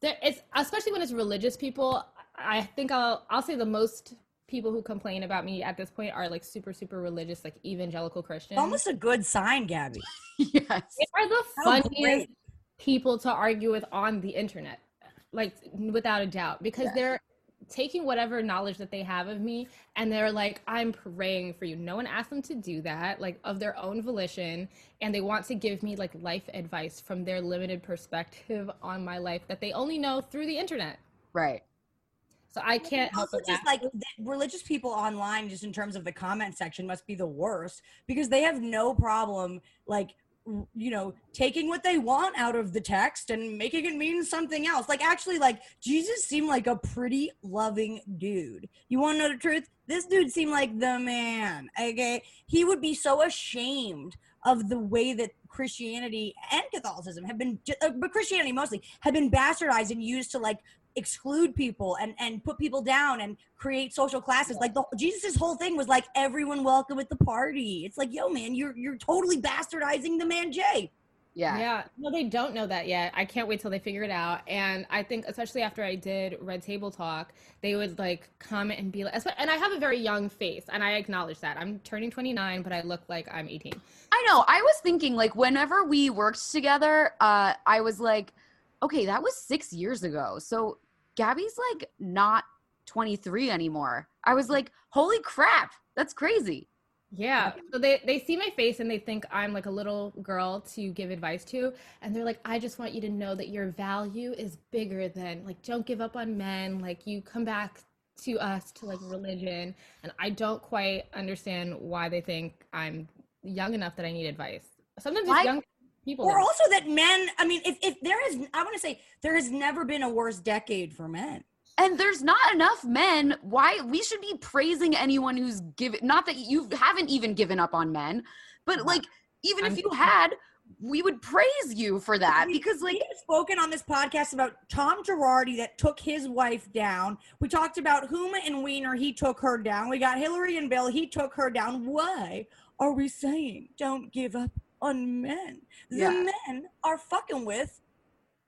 There it's especially when it's religious people i think i'll i'll say the most people who complain about me at this point are like super super religious like evangelical christians Almost a good sign, Gabby. yes. they are the funniest people to argue with on the internet like without a doubt because Yes. they're taking whatever knowledge that they have of me and they're like i'm praying for you. No one asked them to do that like of their own volition and they want to give me like life advice from their limited perspective on my life that they only know through the internet. Right. so i can't help Also, but just like the religious people online, just in terms of the comment section, must be the worst because they have no problem, like, r- you know, taking what they want out of the text and making it mean something else. Like, actually, like, Jesus seemed like a pretty loving dude. You want to know the truth? This dude seemed like the man, okay? He would be so ashamed of the way that Christianity and Catholicism have been, uh, but Christianity mostly, have been bastardized and used to, like, exclude people and and put people down and create social classes like the jesus's whole thing was like everyone welcome at the party it's like yo man you're you're totally bastardizing the man jay Yeah. Yeah, no, they don't know that yet. I can't wait till they figure it out. And I think, especially after I did Red Table Talk, they would like comment and be like, and I have a very young face, and I acknowledge that. I'm turning 29, but I look like I'm 18. I know. I was thinking like whenever we worked together, uh, I was like, okay, that was six years ago. So Gabby's like not 23 anymore. I was like, holy crap, that's crazy. Yeah. So they, they see my face and they think I'm like a little girl to give advice to. And they're like, I just want you to know that your value is bigger than, like, don't give up on men. Like, you come back to us to like religion and i don't quite understand why they think i'm young enough that i need advice sometimes it's Why- young people Or that- also that men, I mean, if, if there is, I want to say, there has never been a worse decade for men. and there's not enough men why we should be praising anyone who's given not that you haven't even given up on men but like even if I'm- you had we would praise you for that We- because like we have spoken on this podcast about Tom Girardi that took his wife down. We talked about Huma and Weiner, he took her down. We got Hillary and Bill, he took her down. Why are we saying don't give up on men? The Yeah. men are fucking with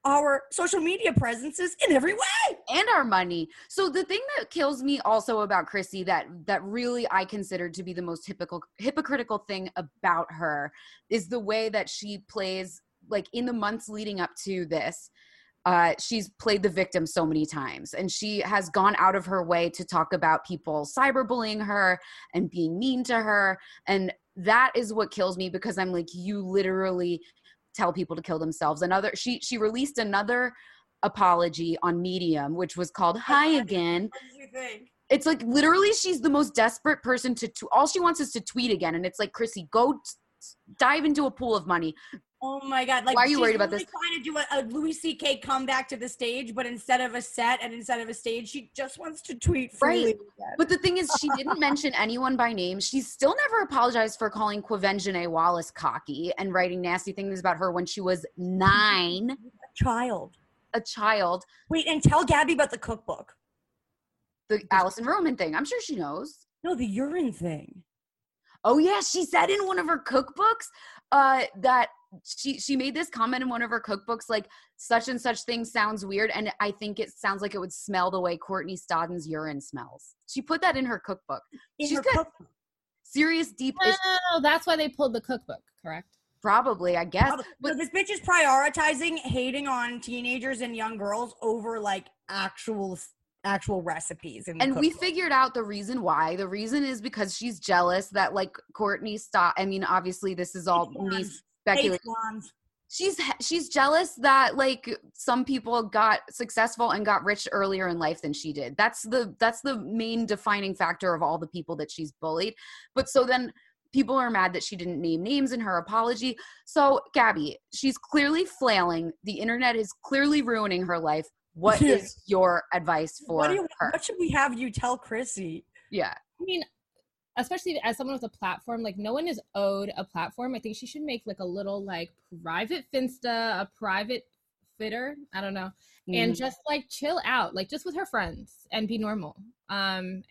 our social media presences in every way. and our money. So the thing that kills me also about Chrissy that that really I consider to be the most hypocritical hypocritical thing about her is the way that she plays like in the months leading up to this uh, she's played the victim so many times and she has gone out of her way to talk about people cyberbullying her and being mean to her and that is what kills me because i'm like you literally tell people to kill themselves. Another she she released another apology on medium which was called hi again. What did you think? it's like literally she's the most desperate person to, to all she wants is to tweet again and it's like chrissy go t- dive into a pool of money Oh my god! Like, Why are you worried about really this? Trying to do a, a Louis C.K. comeback to the stage, but instead of a set and instead of a stage, she just wants to tweet freely. Right. But the thing is, she didn't mention anyone by name. She still never apologized for calling Quvenzhané Wallis cocky and writing nasty things about her when she was nine, A child. a child. Wait, and tell Gabby about the cookbook. The Alison Roman thing. I'm sure she knows. No, the urine thing. Oh yeah, she said in one of her cookbooks uh, that she she made this comment in one of her cookbooks like such and such thing sounds weird, and I think it sounds like it would smell the way Courtney Stodden's urine smells. She put that in her cookbook. In She's her got cookbook. serious deep issues. oh that's why they pulled the cookbook correct Probably, I guess. So But this bitch is prioritizing hating on teenagers and young girls over like actual actual recipes. In the and we figured out the reason why. The reason is because she's jealous that like Courtney stop. I mean, obviously this is all me blondes. speculating. Hates blondes. She's she's jealous that like some people got successful and got rich earlier in life than she did. That's the that's the main defining factor of all the people that she's bullied. But so then people are mad that she didn't name names in her apology. So Gabby, she's clearly flailing. The internet is clearly ruining her life. What is your advice for What, do you, her? what should we have you tell Chrissy? Yeah. I mean, especially as someone with a platform, like no one is owed a platform. I think she should make like a little like private Finsta, a private fitter. I don't know. And just like chill out, like just with her friends and be normal. Um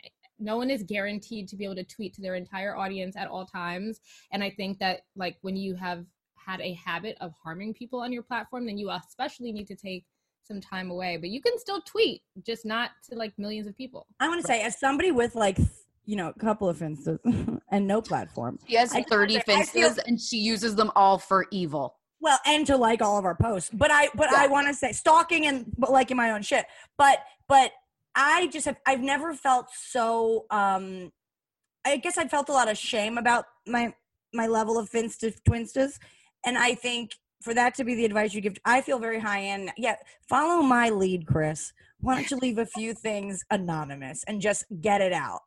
no one is guaranteed to be able to tweet to their entire audience at all times. And I think that like when you have had a habit of harming people on your platform, then you especially need to take some time away. But you can still tweet, just not to like millions of people. I want to say, as somebody with like, you know, a couple of Finstas and no platform, She has I 30 wanna say, I feel- and she uses them all for evil. well, and to like all of our posts, but I, but I want to say stalking and but liking my own shit, but, but I just have, I've never felt so, um, I guess I felt a lot of shame about my, my level of Finsta Twinstas. And I think for that to be the advice you give, I feel very high end. Yeah. Follow my lead, Chris. Why don't you leave a few things anonymous and just get it out?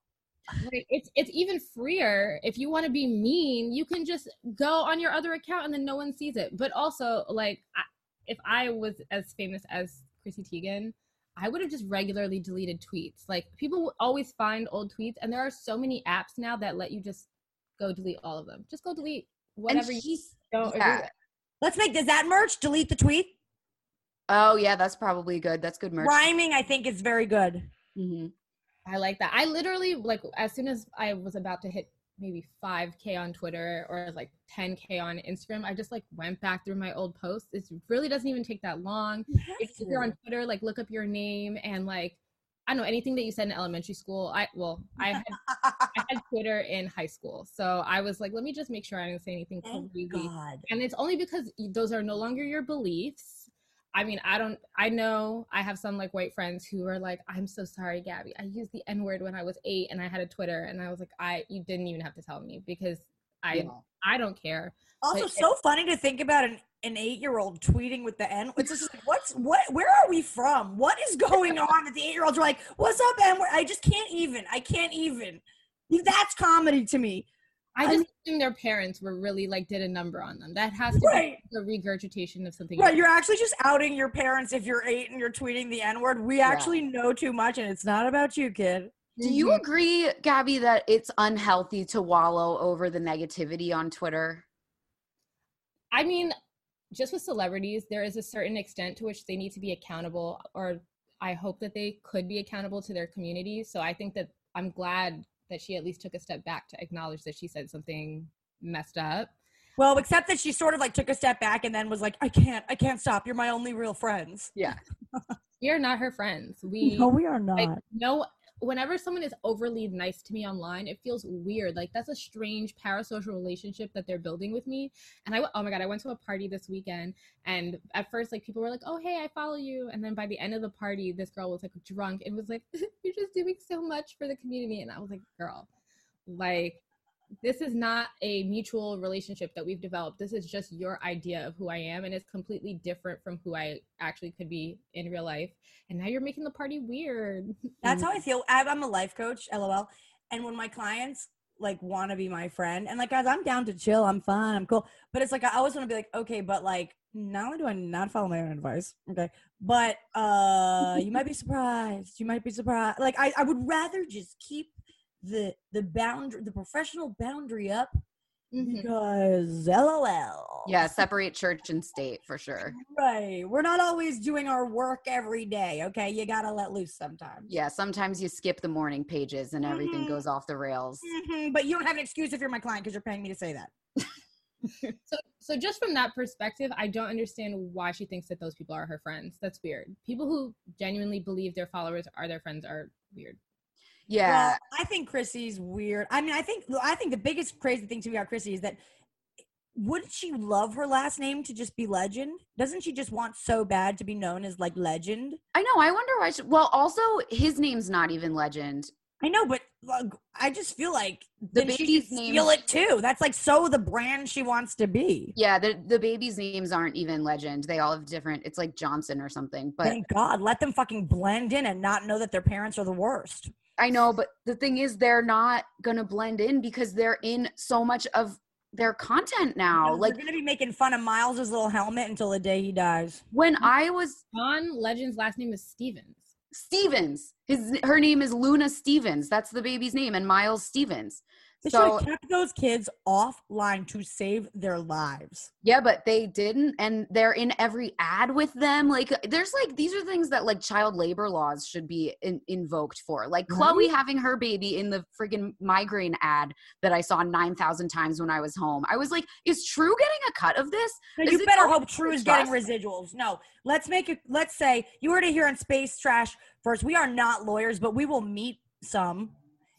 Right. It's it's even freer if you want to be mean. You can just go on your other account and then no one sees it. But also, like, I, if I was as famous as Chrissy Teigen, I would have just regularly deleted tweets. Like, people always find old tweets, and there are so many apps now that let you just go delete all of them. Just go delete whatever and you she's, don't agree with. Let's make does that merch delete the tweet? Oh yeah, that's probably good. That's good merch. Rhyming, I think, is very good. Mhm. I like that. I literally like as soon as I was about to hit maybe 5k on Twitter or like 10k on Instagram, I just like went back through my old posts. It really doesn't even take that long. If you're on Twitter, like look up your name and like I don't know anything that you said in elementary school. I well, I had I had Twitter in high school, so I was like, let me just make sure I didn't say anything Thank crazy. God. And it's only because those are no longer your beliefs. I mean, I don't, I know I have some like white friends who are like, I'm so sorry, Gabby. I used the N word when I was eight and I had a Twitter. And I was like, I, you didn't even have to tell me because I Yeah. I don't care. Also, But- so funny to think about an, an eight year old tweeting with the N. It's just like, what's what? Where are we from? What is going on? That the eight year olds are like, "What's up, N?" word? I just can't even. I can't even. That's comedy to me. I I just think their parents were really like did a number on them. That has to Right. be the regurgitation of something. Right, you're actually just outing your parents if you're eight and you're tweeting the N word. We actually know too much, and it's not about you, kid. Do you Mhm. agree, Gabby, that it's unhealthy to wallow over the negativity on Twitter? I mean, just with celebrities, there is a certain extent to which they need to be accountable, or I hope that they could be accountable to their community. So I think that I'm glad that she at least took a step back to acknowledge that she said something messed up. Well, except that she sort of like took a step back and then was like, "I can't, I can't stop. You're my only real friends." Yeah. We are not her friends. We No, we are not. like no whenever someone is overly nice to me online it feels weird like that's a strange parasocial relationship that they're building with me. And I oh my god i went to a party this weekend and at first like people were like oh hey i follow you. And then by the end of the party this girl was like drunk and was like you're just doing so much for the community. And i was like girl like this is not a mutual relationship that we've developed this is just your idea of who i am and it's completely different from who i actually could be in real life and now you're making the party weird That's how I feel. I'm a life coach, lol. And when my clients like want to be my friend, and like guys, I'm down to chill. I'm fun. I'm cool. But it's like I always want to be like, okay, but like not only do I not follow my own advice, okay, but uh, you might be surprised. You might be surprised. Like I, I would rather just keep the the boundary, the professional boundary up Mhm. because lol. Yeah, separate church and state for sure. Right. We're not always doing our work every day. Okay. You got to let loose sometimes. Yeah, sometimes you skip the morning pages and everything Mhm. goes off the rails. Mhm, But you don't have an excuse if you're my client because you're paying me to say that. so so just from that perspective i don't understand why she thinks that those people are her friends that's weird people who genuinely believe their followers are their friends are weird Yeah. Well, I think Chrissy's weird. I mean, I think I think the biggest crazy thing to me about Chrissy is that wouldn't she love her last name to just be Legend? Doesn't she just want so bad to be known as like Legend? I know. I wonder why. She, well, also, his name's not even Legend. I know, but like, I just feel like The baby's name- steal it too. That's like so the brand she wants to be. Yeah, the the babies' names aren't even Legend. They all have different. It's like Johnson or something. But Thank God, let them fucking blend in and not know that their parents are the worst. I know. But the thing is, they're not gonna blend in because they're in so much of their content now. They're Like gonna be making fun of Miles's little helmet until the day he dies. when I was john legend's last name is stephens Stephens, his her name is Luna Stephens. That's the baby's name, and Miles Stephens. They should So have kept those kids offline to save their lives. Yeah, but they didn't, and they're in every ad with them. Like, there's like these are things that like child labor laws should be in, invoked for. Like Chloe having her baby in the friggin' migraine ad that I saw nine thousand times when I was home. I was like, is True getting a cut of this? No, you better hope True is getting residuals. No, let's make it. Let's say you heard it here on Space Trash first. We are not lawyers, but we will meet some,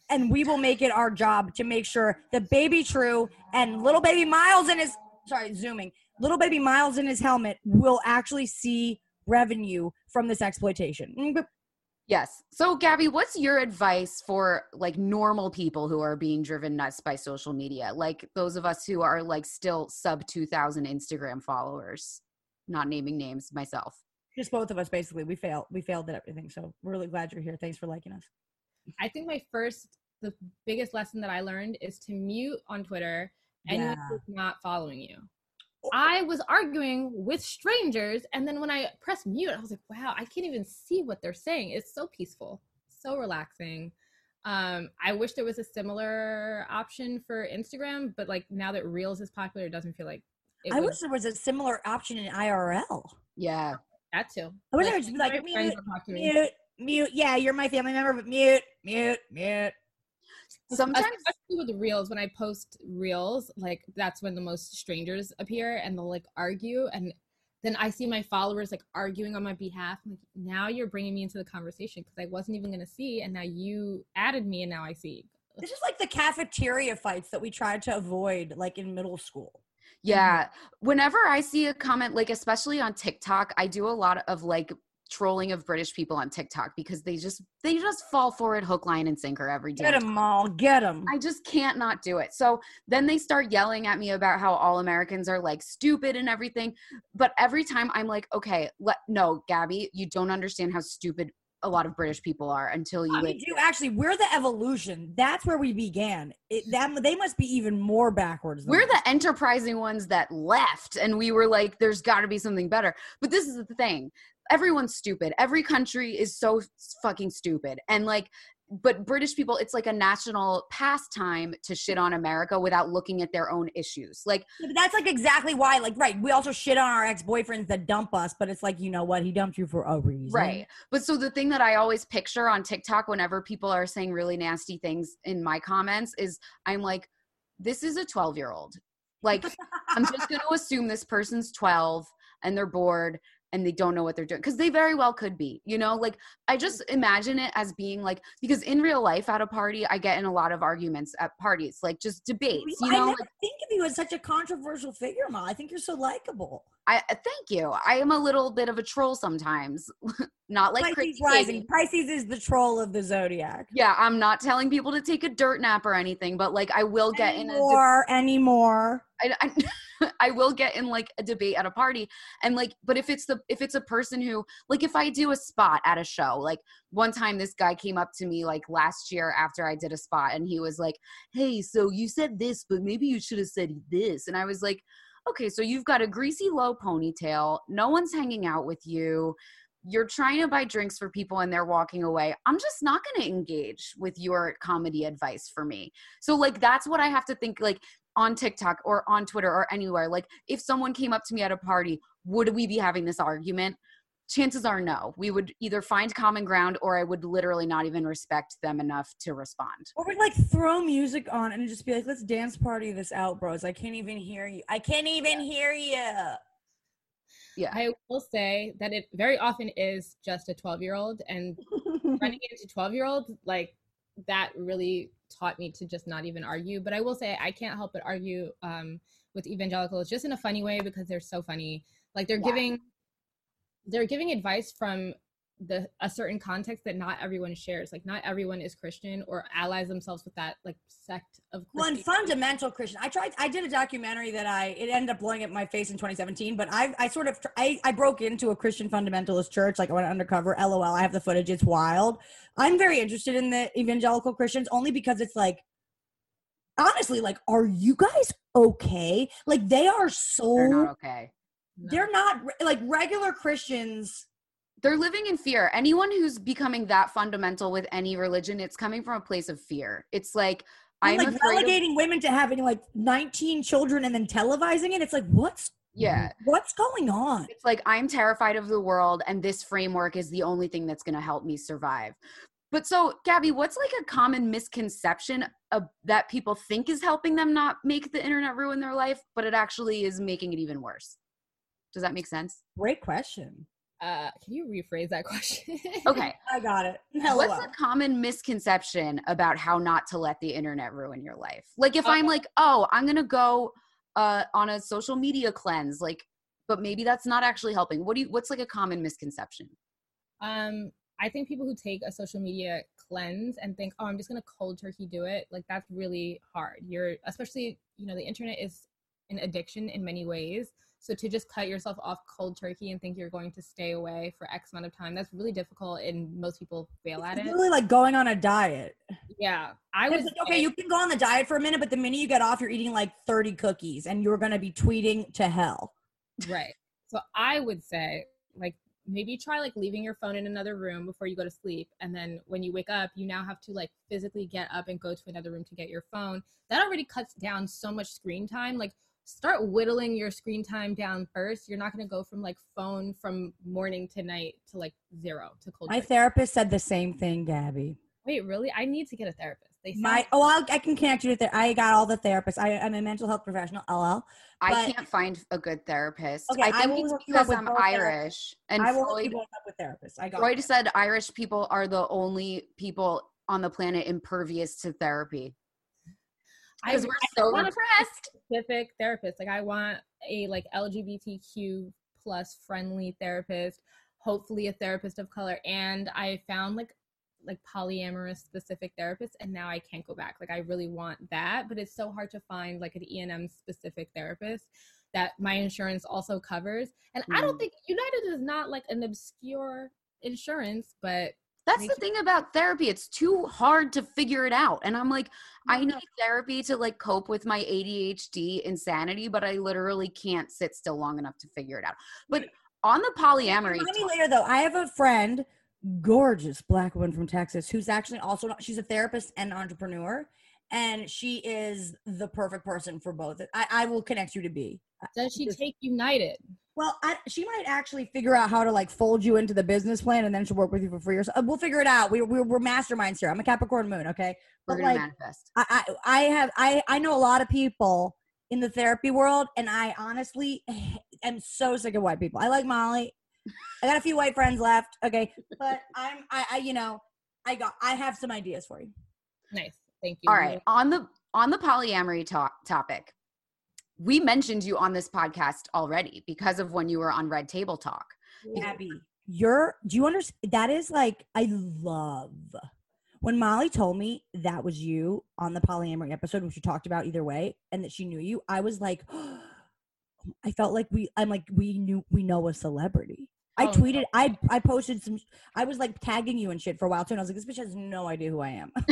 and we will make it our job to make sure that Baby True and little baby Miles in his sorry zooming little baby Miles in his helmet will actually see revenue from this exploitation. Mm, Yes. So, Gabby, what's your advice for like normal people who are being driven nuts by social media, like those of us who are like still sub two thousand Instagram followers? Not naming names myself. Just both of us, basically, we failed. We failed at everything. So we're really glad you're here. Thanks for liking us. I think my first the biggest lesson that i learned is to mute on twitter anyone Yeah. who's not following you I was arguing with strangers, and then when I pressed mute, I was like, "Wow, I can't even see what they're saying." It's so peaceful, so relaxing. Um, I wish there was a similar option for Instagram, but like now that Reels is popular, it doesn't feel like it I was wish there was a similar option in IRL. Yeah. that too. I wish Like, there was like my friends mute, would talk to me. mute, mute. Yeah, you're my family member, but mute, mute, mute. Sometimes especially with reels when i post reels like that's when the most strangers appear and they'll like argue and then i see my followers like arguing on my behalf I'm like now you're bringing me into the conversation because i wasn't even going to see and now you added me and now i see This is like the cafeteria fights that we tried to avoid, like in middle school. Yeah. Whenever I see a comment, like especially on TikTok, I do a lot of like trolling of British people on TikTok because they just they just fall for it hook line and sinker every day. Get them all, get them. I just can't not do it. So then they start yelling at me about how all Americans are like stupid and everything. But every time I'm like, okay, let no, Gabby, you don't understand how stupid a lot of British people are until you I mean, do actually. We're the evolution. That's where we began. It, that they must be even more backwards. than we're us. the enterprising ones that left and we were like there's got to be something better but this is the thing everyone's stupid every country is so fucking stupid and like but british people it's like a national pastime to shit on america without looking at their own issues like Yeah, but that's like exactly why. Like, right, we also shit on our ex boyfriends that dump us, but it's like, you know what? He dumped you for a reason. Right. But so the thing that I always picture on TikTok whenever people are saying really nasty things in my comments is I'm like, this is a 12 year old. Like, I'm just going to assume this person's 12 and they're bored and they don't know what they're doing because they very well could be, you know? Like, I just imagine it as being like, because in real life at a party, I get in a lot of arguments at parties, like just debates, you I know? never Like, think of you as such a controversial figure, Ma. I think you're so likable. I uh, thank you. I am a little bit of a troll sometimes, not like Pisces rising. Pisces is the troll of the zodiac. Yeah, I'm not telling people to take a dirt nap or anything, but like I will get in a anymore, anymore. I, I, I will get in like a debate at a party and like but if it's the if it's a person who like if I do a spot at a show like one time this guy came up to me like last year after I did a spot and he was like hey so you said this but maybe you should have said this and I was like okay so you've got a greasy low ponytail no one's hanging out with you you're trying to buy drinks for people and they're walking away. I'm just not going to engage with your comedy advice for me. So like that's what I have to think like on TikTok or on Twitter or anywhere. Like if someone came up to me at a party, would we be having this argument? Chances are no. We would either find common ground or I would literally not even respect them enough to respond. Or we'd like throw music on and just be like, let's dance party this out, bros. I can't even hear you. I can't even hear you. Yeah. I will say that it very often is just a 12 year old, and running into 12 year olds, like that really taught me to just not even argue. But I will say I can't help but argue um, with evangelicals just in a funny way because they're so funny. Like they're Yeah. giving they're giving advice from the a certain context that not everyone shares. Like not everyone is Christian or allies themselves with that like sect of Well, and Christianity. fundamental Christian. I tried. I did a documentary that I it ended up blowing up my face in 2017. But I I sort of I I broke into a Christian fundamentalist church. Like I went undercover. LOL. I have the footage. It's wild. I'm very interested in the evangelical Christians only because it's like honestly like are you guys okay? Like they are so They're not okay. No. they're not like regular Christians. They're living in fear. Anyone who's becoming that fundamental with any religion, it's coming from a place of fear. It's like I'm like afraid of women to having like 19 children and then televising it. It's like what's yeah. what's going on? It's like I'm terrified of the world, and this framework is the only thing that's going to help me survive. But so, Gabby, what's like a common misconception of, that people think is helping them not make the internet ruin their life, but it actually is making it even worse? Does that make sense? Great question. Uh, can you rephrase that question? Okay. I got it. What's Hello. a common misconception about how not to let the internet ruin your life? Like if Uh, I'm like, oh, I'm gonna go uh, on a social media cleanse, like, but maybe that's not actually helping. What do you? What's like a common misconception? Um, I think people who take a social media cleanse and think, "Oh, I'm just gonna cold turkey do it," like that's really hard. You're, especially, you know, the internet is an addiction in many ways. So to just cut yourself off cold turkey and think you're going to stay away for X amount of time, that's really difficult, and most people fail at It's it. literally like going on a diet. Yeah, I was like, okay, you can go on the diet for a minute, but the minute you get off, you're eating like 30 cookies and you're going to be tweeting to hell. Right. So I would say, like, maybe try like leaving your phone in another room before you go to sleep. And then when you wake up, you now have to like physically get up and go to another room to get your phone. That already cuts down so much screen time. Like, start whittling your screen time down first. You're not going to go from like phone from morning to night to like zero to cold. My turkey. therapist said the same thing, Gabby. Wait, really? I need to get a therapist. They My oh, I'll, I can connect you with it. I got all the therapists. I, I'm a mental health professional. LL. I can't find a good therapist. Okay, I I think will it's hook you up because with I'm both therapists. Irish, and I will hook you Freud, up with therapists. I got Freud it. said Irish people are the only people on the planet impervious to therapy I because we're so repressed. specific therapist. Like I want a like LGBTQ plus friendly therapist. hopefully a therapist of color and I found like like polyamorous specific therapist and now I can't go back. Like I really want that, but it's so hard to find like an ENM specific therapist that my insurance also covers. And mm. I don't mm. think United is not like an obscure insurance, but that's the thing about therapy. It's too hard to figure it out. And I'm like, I need therapy to like cope with my ADHD insanity, but I literally can't sit still long enough to figure it out. But on the polyamory. Tell me later though. I have a friend, gorgeous black woman from Texas, who's actually also not, she's a therapist and entrepreneur, and she is the perfect person for both. I, I will connect you to be. Does she take United? Well, I, she might actually figure out how to like fold you into the business plan, and then she'll work with you for free. Or so. Uh, we'll figure it out. We, we, we're masterminds here. I'm a Capricorn moon, okay? We're but gonna like, manifest. I, I I have I I know a lot of people in the therapy world, and I honestly am so sick of white people. I like Molly. I got a few white friends left, okay, but I'm I, I you know I got I have some ideas for you. Nice, thank you. All right, on the on the polyamory talk topic, we mentioned you on this podcast already because of when you were on Red Table Talk. Abby, you're do you understand? That is like I love when Molly told me that was you on the polyamory episode, which you talked about either way, and that she knew you, I was like, I felt like we, I'm like, we knew, we know a celebrity. I oh, tweeted, no. I, I posted some, I was like tagging you and shit for a while too. And I was like, this bitch has no idea who I am.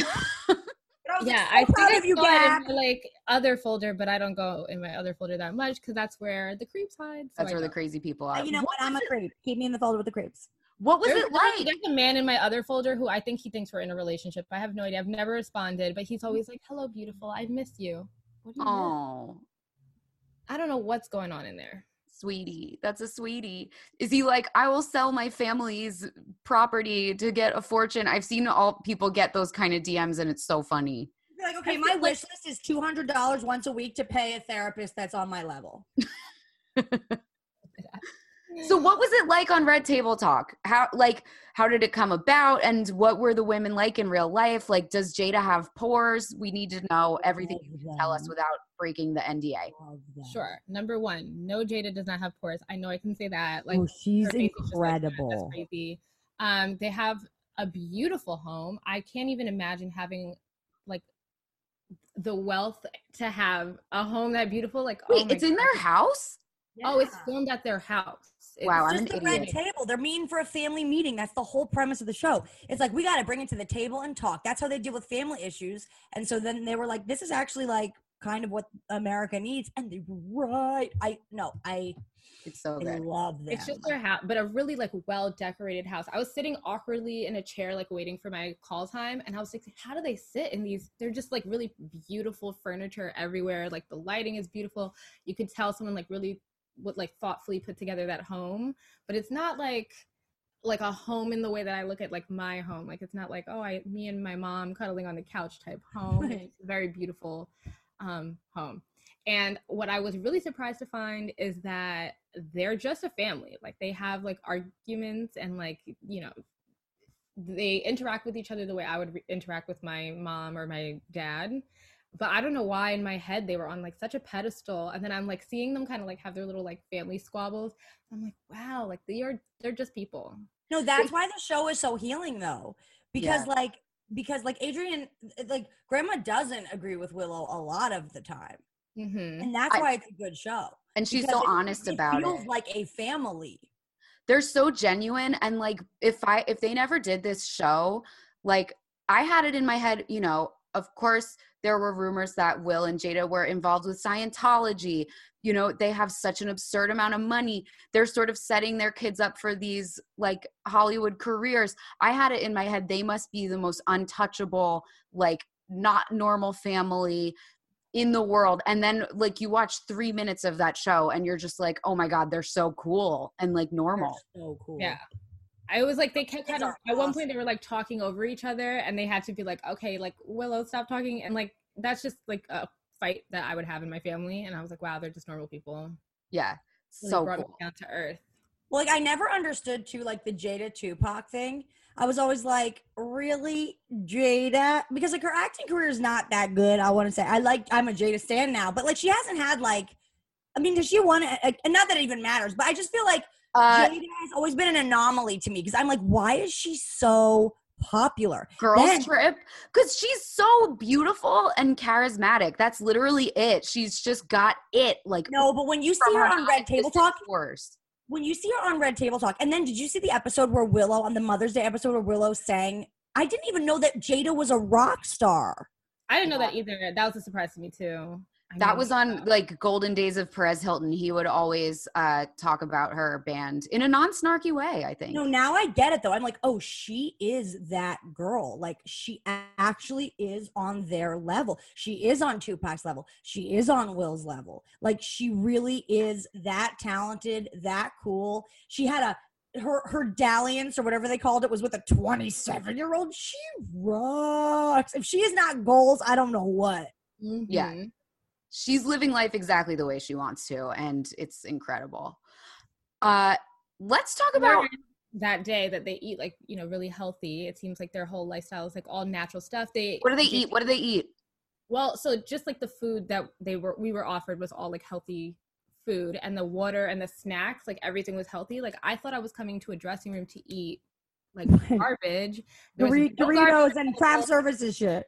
I yeah, so I think I you saw in my, like other folder, but I don't go in my other folder that much because that's where the creeps hide. So that's I where the crazy people uh, are. You know what? I'm a creep. Keep me in the folder with the creeps. What was there's, it like? There's a man in my other folder who I think he thinks we're in a relationship. I have no idea. I've never responded, but he's always like, "Hello, beautiful. I miss you." What do you oh, I don't know what's going on in there. Sweetie, that's a sweetie. Is he like, I will sell my family's property to get a fortune? I've seen all people get those kind of DMs, and it's so funny. like, okay, my wish list is two hundred dollars once a week to pay a therapist that's on my level. So what was it like on Red Table Talk? How like how did it come about and what were the women like in real life? Like does Jada have pores? We need to know everything you can tell us without breaking the NDA. Sure. Number 1, no Jada does not have pores. I know I can say that. Like oh, she's incredible. Like, That's crazy. Um they have a beautiful home. I can't even imagine having like the wealth to have a home that beautiful like Wait, oh it's God. in their house? Yeah. Oh, it's filmed at their house. It's wow, I'm just an the red table. They're meeting for a family meeting. That's the whole premise of the show. It's like we got to bring it to the table and talk. That's how they deal with family issues. And so then they were like, "This is actually like kind of what America needs." And they were right. I no, I. It's so I good. love them. It's just their house, but a really like well decorated house. I was sitting awkwardly in a chair, like waiting for my call time, and I was like, "How do they sit in these?" They're just like really beautiful furniture everywhere. Like the lighting is beautiful. You could tell someone like really would like thoughtfully put together that home but it's not like like a home in the way that I look at like my home. Like it's not like oh I me and my mom cuddling on the couch type home. It's a very beautiful um, home. And what I was really surprised to find is that they're just a family. Like they have like arguments and like you know they interact with each other the way I would re- interact with my mom or my dad but I don't know why in my head they were on like such a pedestal. And then I'm like seeing them kind of like have their little like family squabbles. I'm like, wow, like they are they're just people. No, that's why the show is so healing though. Because yeah. like because like Adrienne like grandma doesn't agree with Willow a lot of the time. Mm-hmm. And that's why I, it's a good show. And she's so it, honest it about feels it. like a family. They're so genuine and like if I if they never did this show, like I had it in my head, you know, of course there were rumors that Will and Jada were involved with Scientology. You know, they have such an absurd amount of money. They're sort of setting their kids up for these like Hollywood careers. I had it in my head they must be the most untouchable, like not normal family in the world. And then like you watch 3 minutes of that show and you're just like, "Oh my god, they're so cool and like normal." They're so cool. Yeah. I was like, they kept kind of, at one point they were like talking over each other and they had to be like, okay, like Willow, stop talking. And like, that's just like a fight that I would have in my family. And I was like, wow, they're just normal people. Yeah. So brought cool. down to earth. Well, like I never understood too, like the Jada Tupac thing. I was always like, really, Jada? Because like her acting career is not that good. I want to say I like I'm a Jada stan now, but like she hasn't had like, I mean, does she want to? And not that it even matters, but I just feel like Uh, Jada has always been an anomaly to me because I'm like, why is she so popular? Girls Then- Trip because she's so beautiful and charismatic. That's literally it. She's just got it. Like No, but when you see her her on Red Table Talk, pores. when you see her on Red Table Talk, and then did you see the episode where Willow on the Mother's Day episode where Willow sang? I didn't even know that Jada was a rock star. I didn't know that either. That was a surprise to me too. I That was on like golden days of Perez Hilton. He would always uh, talk about her band in a non-snarky way. I think. No, now I get it though. I'm like, oh, she is that girl. Like she actually is on their level. She is on Tupac's level. She is on Will's level. Like she really is that talented, that cool. She had a her her dalliance or whatever they called it was with a 27 year old. She rocks. If she is not goals, I don't know what. Yeah. She's living life exactly the way she wants to and it's incredible uh let's talk about that day that they eat like you know really healthy. It seems like their whole lifestyle is like all natural stuff. They what do they eat what do they eat Well, so just like the food that they were we were offered was all like healthy food and the water and the snacks, like everything was healthy. Like I thought I was coming to a dressing room to eat like garbage. There was Dor- no Doritos garbage and craft services shit.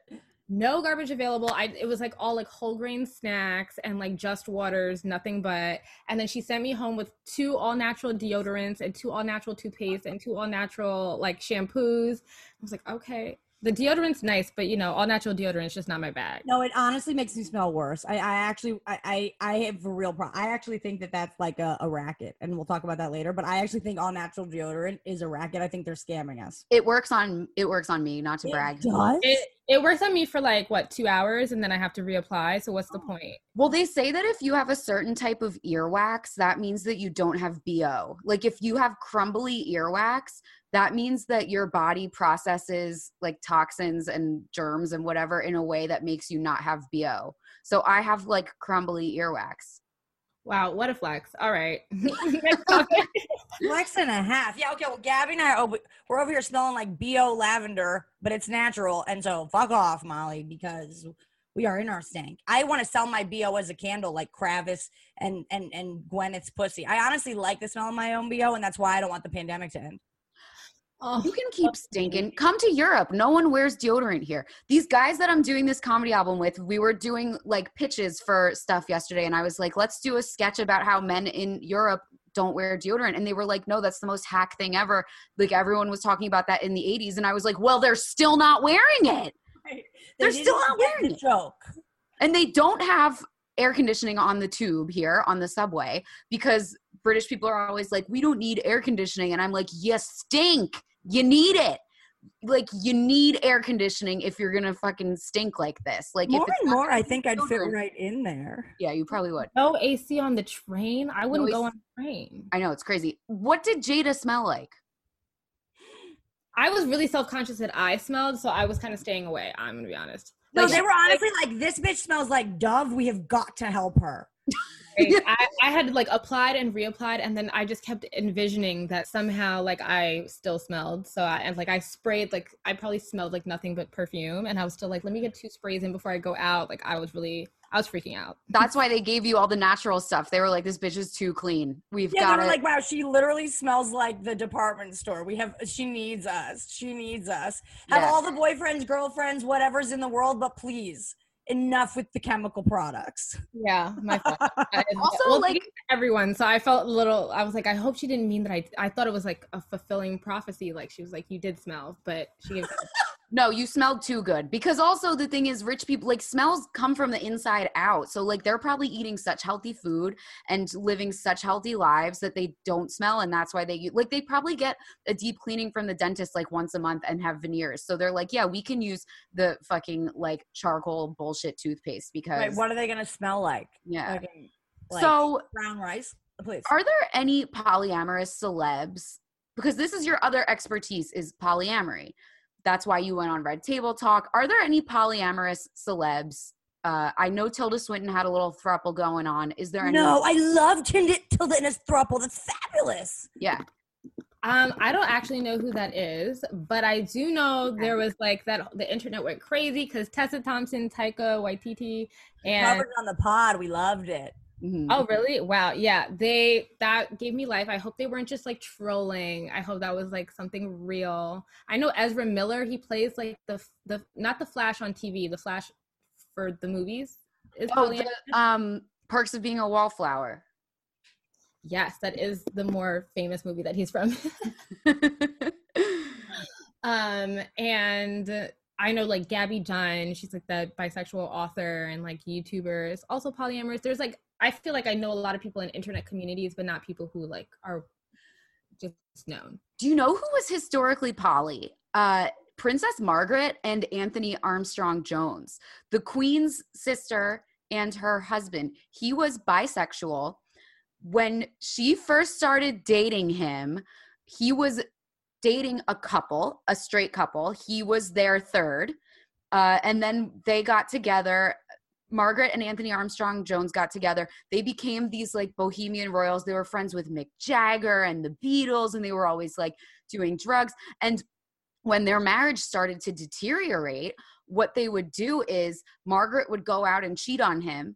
No garbage available. I it was like all like whole grain snacks and like just waters, nothing but. And then she sent me home with two all natural deodorants and two all natural toothpaste and two all natural like shampoos. I was like, okay. The deodorant's nice, but you know, all natural deodorant's just not my bag. No, it honestly makes me smell worse. I, I actually, I, I, I have a real problem. I actually think that that's like a, a racket, and we'll talk about that later. But I actually think all natural deodorant is a racket. I think they're scamming us. it works on it works on me not to It brag does? It it works on me for like what two hours, and then I have to reapply. So what's the Oh. point? well they say that if you have a certain type of earwax that means that you don't have bo like if you have crumbly earwax that means that your body processes like toxins and germs and whatever in a way that makes you not have bo so i have like crumbly earwax Wow, what a flex! All right, Flex and a half. Yeah, okay. Well, Gabby and I, are over, we're over here smelling like BO lavender, but it's natural. And so fuck off, Molly, because we are in our stank. I want to sell my BO as a candle like Kravis and, and, and Gwyneth's pussy. I honestly like the smell of my own BO, and that's why I don't want the pandemic to end. Oh, You can keep stinking. Come to Europe. No one wears deodorant here. These guys that I'm doing this comedy album with, we were doing like pitches for stuff yesterday, and I was like, let's do a sketch about how men in Europe don't wear deodorant. And they were like, no, that's the most hack thing ever. Like everyone was talking about that in the 80s. And I was like, well, they're still not wearing it. They're still didn't wearing the it. joke. And they don't have air conditioning on the tube here on the subway because British people are always like, we don't need air conditioning. And I'm like, you stink. You need it. Like, you need air conditioning if you're going to fucking stink like this. Like, More if it's and more, I think I'd fit right in there. Yeah, you probably would. no AC on the train. I wouldn't go AC. on the train. I know, it's crazy. What did Jada smell like? I was really self conscious that I smelled, so I was kind of staying away. I'm gonna be honest. No, Like, they were honestly like, this bitch smells like Dove. We have got to help her. like, I, I had like applied and reapplied, and then I just kept envisioning that somehow like I still smelled. So I and like I sprayed like I probably smelled like nothing but perfume, and I was still like, let me get two sprays in before I go out. Like I was really, I was freaking out. That's why they gave you all the natural stuff. They were like, this bitch is too clean. We've Yeah, got they to were like, wow, she literally smells like the department store. We have, she needs us. She needs us. Have Yeah. all the boyfriends, girlfriends, whatever's in the world, but please, enough with the chemical products. Yeah, my fault. Also, well, like- everyone. So I felt a little. I was like, I hope she didn't mean that. I I thought it was like a fulfilling prophecy. Like she was like, you did smell, but she gave. No, you smelled too good. Because also the thing is, rich people like smells come from the inside out. So like they're probably eating such healthy food and living such healthy lives that they don't smell, and that's why they like they probably get a deep cleaning from the dentist like once a month and have veneers. So they're like, yeah, we can use the fucking like charcoal bullshit toothpaste because Right, what are they to smell like? yeah. Fucking, like so brown rice? Please. are there any polyamorous celebs because this is your other expertise is polyamory that's why you went on red table talk are there any polyamorous celebs uh, i know tilda swinton had a little thruple going on is there any no, I love Tilda, Tilda and his thruple. That's fabulous. yeah Um, I don't actually know who that is, but I do know there was like that. The internet went crazy because Tessa Thompson, Taika Waititi, and Covered on the pod. We loved it. Mhm. Oh, really? Wow. Yeah. They that gave me life. I hope they weren't just like trolling. I hope that was like something real. I know Ezra Miller, he plays like the the not the Flash on TV, the Flash for the movies. Is Oh, the, um, Perks of Being a Wallflower. yes, that is the more famous movie that he's from. um and I know like Gabby Dunn, she's like the bisexual author and like YouTuber is also polyamorous. There's like I feel like I know a lot of people in internet communities, but not people who like are just known. Do you know who was historically poly? Uh, Princess Margaret and Anthony Armstrong Jones, the Queen's sister and her husband. He was bisexual. When she first started dating him, he was dating a couple, a straight couple. He was their third. Uh, and then they got together. Margaret and Anthony Armstrong Jones got together. They became these like bohemian royals. They were friends with Mick Jagger and the Beatles, and they were always like doing drugs. And when their marriage started to deteriorate, what they would do is Margaret would go out and cheat on him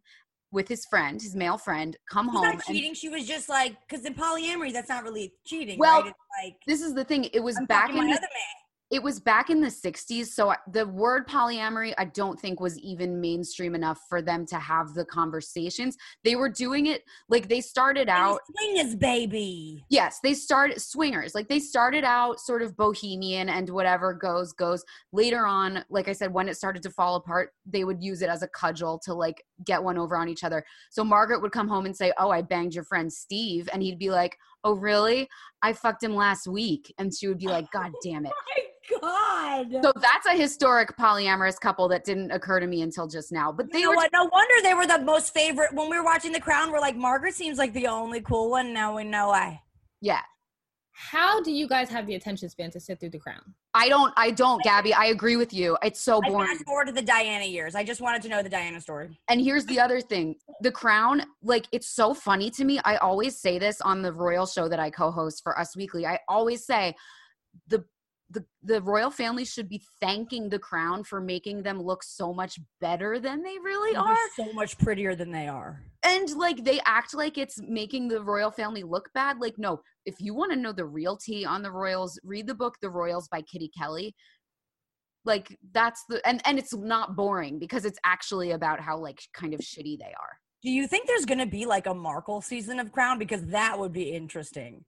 with his friend, his male friend, come She's home. not and- cheating. She was just like, because in polyamory, that's not really cheating. Well, right? It's like this is the thing. It was I'm back in my the, other man. It was back in the 60s so the word polyamory i don't think was even mainstream enough for them to have the conversations. They were doing it like they started out Swingers, baby. yes they started swingers like they started out sort of bohemian and whatever goes goes. Later on like i said when it started to fall apart they would use it as a cudgel to like get one over on each other. So margaret would come home and say oh i banged your friend steve and he'd be like oh really i fucked him last week and she would be like god damn it Oh My God. so that's a historic polyamorous couple that didn't occur to me until just now. But they you know were what? No wonder they were the most favorite. When we were watching The Crown, we're like, Margaret seems like the only cool one. Now we know why. yeah. How do you guys have the attention span to sit through the crown? I don't I don't, Gabby. I agree with you. It's so boring. I fast forward to the Diana years. I just wanted to know the Diana story. And here's the other thing. The crown, like it's so funny to me. I always say this on the royal show that I co-host for Us Weekly. I always say the the, the royal family should be thanking the crown for making them look so much better than they really They're are. so much prettier than they are. And like they act like it's making the royal family look bad like no if you want to know the real tea on the royals read the book the royals by kitty kelley like that's the and and it's not boring because it's actually about how like kind of shitty they are Do you think there's to be like a Markle season of Crown? Because that would be interesting.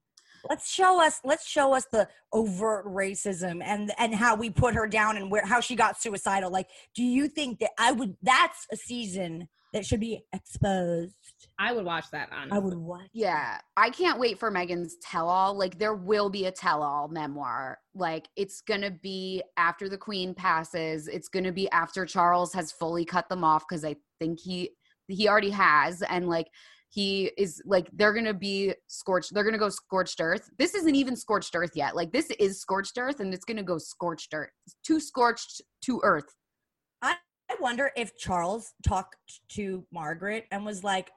Let's show us. Let's show us the overt racism and and how we put her down and where how she got suicidal. Like, do you think that I would? That's a season that should be exposed. I would watch that on. I would watch. yeah. i can't wait for meghan's tell-all. Like there will be a tell-all memoir. Like it's gonna be after the queen passes. It's gonna be after charles has fully cut them off because i think he he already has. And like he is like they're gonna be scorched they're gonna go scorched earth. This isn't even scorched earth yet. Like this is scorched earth and it's gonna go scorched earth too scorched to earth I wonder if Charles talked to Margaret and was like,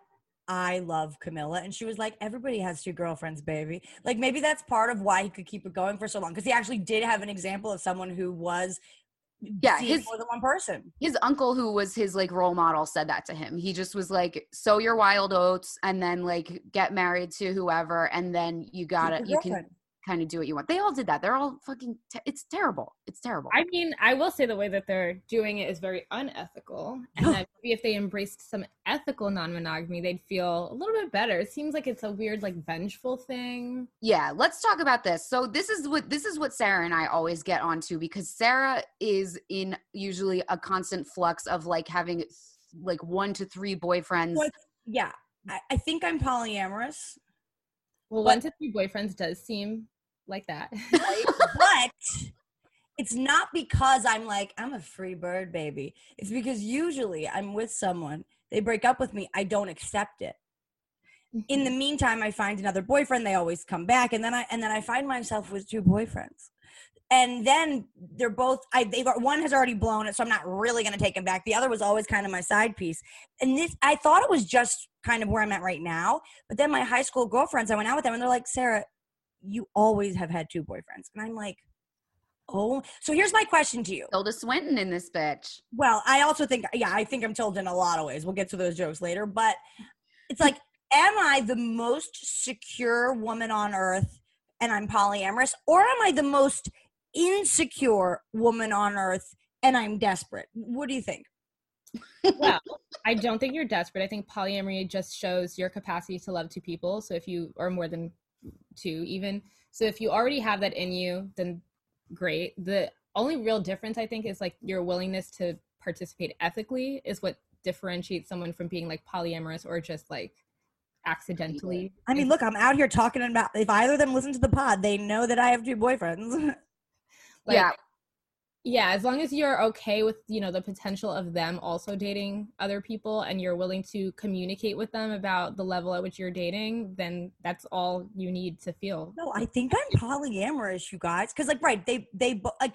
I love Camilla. And she was like, everybody has two girlfriends, baby. Like maybe that's part of why he could keep it going for so long. Because he actually did have an example of someone who was Yeah, his- more than one person. his uncle who was his like role model said that to him he just was like sow your wild oats and then like get married to whoever and then you gotta you can. Kind of do what you want. They all did that. They're all fucking te- it's terrible. It's terrible. I mean, I will say the way that they're doing it is very unethical, and that maybe if they embraced some ethical non-monogamy, they'd feel a little bit better. It seems like it's a weird, like vengeful thing. yeah let's talk about this. So this is what this is what sara and i always get onto because sara is in usually a constant flux of like having like one to three boyfriends. But, yeah, I, I think I'm polyamorous, Well, But- one to three boyfriends does seem like that. right? but it's not because I'm like, I'm a free bird, baby. It's because usually I'm with someone, they break up with me, I don't accept it. in the mm-hmm. meantime i find another boyfriend they always come back and then i and then i find myself with two boyfriends and then they're both i they've one has already blown it so i'm not really going to take him back the other was always kind of my side piece and this i thought it was just kind of where i'm at right now but then my high school girlfriends i went out with them and they're like sara you always have had two boyfriends and i'm like oh so here's my question to you Tilda Swinton in this bitch. well, I also think, yeah, I think I'm told in a lot of ways. We'll get to those jokes later. But it's like, am I the most secure woman on earth and I'm polyamorous, or am I the most insecure woman on earth and I'm desperate? What do you think? well, I don't think you're desperate. I think polyamory just shows your capacity to love two people. So if you are more than two, even so, if you already have that in you, then great. The only real difference I think is like your willingness to participate ethically is what differentiates someone from being like polyamorous or just like accidentally. I mean, look, I'm out here talking about if either of them listen to the pod, they know that I have two boyfriends. like, yeah. Yeah as long as you're okay with you know the potential of them also dating other people and you're willing to communicate with them about the level at which you're dating then that's all you need to feel. No i think i'm polyamorous you guys because like right they they bo- like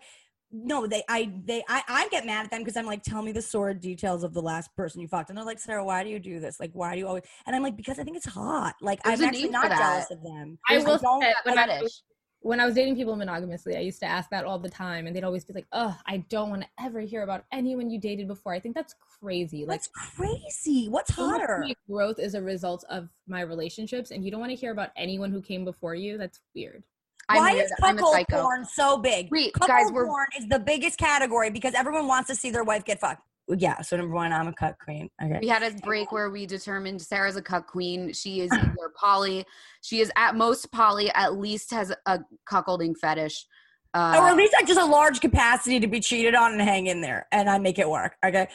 no they i they i, I get mad at them because i'm like tell me the sordid details of the last person you fucked and they're like sara why do you do this? Like why do you always and i'm like because i think it's hot. Like There's i'm actually not jealous of them. I There's- will don't- say, when I fetish. was- when I was dating people monogamously, I used to ask that all the time, and they'd always be like, "Oh, I don't want to ever hear about anyone you dated before." I think that's crazy. Like, that's crazy what's so much of hotter my growth is a result of my relationships, and you don't want to hear about anyone who came before you. That's weird. I'm Why weird. is I'm a cuckold psycho. porn so big? Wait, cuckold guys, we're- porn is the biggest category because everyone wants to see their wife get fucked. Yeah, so number one, I'm a cut queen. Okay. We had a break where we determined Sara's a cut queen. She is either poly. She is at most poly. At least has a cuckolding fetish. Uh, or at least like just a large capacity to be cheated on and hang in there, and I make it work. Okay.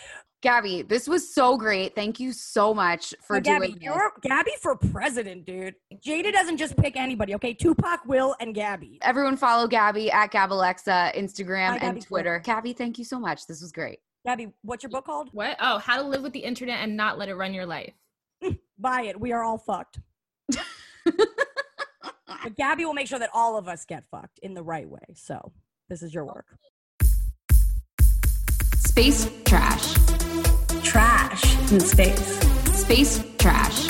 Gabby, this was so great. Thank you so much for So Gabby, doing this. you're Gabby for president, dude. Jada doesn't just pick anybody. Okay, Tupac, Will, and Gabby. Everyone follow Gabby at Gabalexa, Instagram Hi, and Gabby. Twitter. Gabby, thank you so much. This was great. Gabby, what's your book called? What? Oh, how to live with the internet and not let it run your life. Buy it. We are all fucked. but Gabby will make sure that all of us get fucked in the right way. So this is your work. Space trash. Trash in space. Space trash.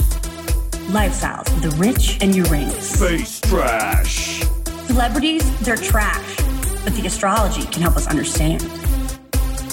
Lifestyles of the rich and Uranus. Space trash. Celebrities, they're trash. But the astrology can help us understand.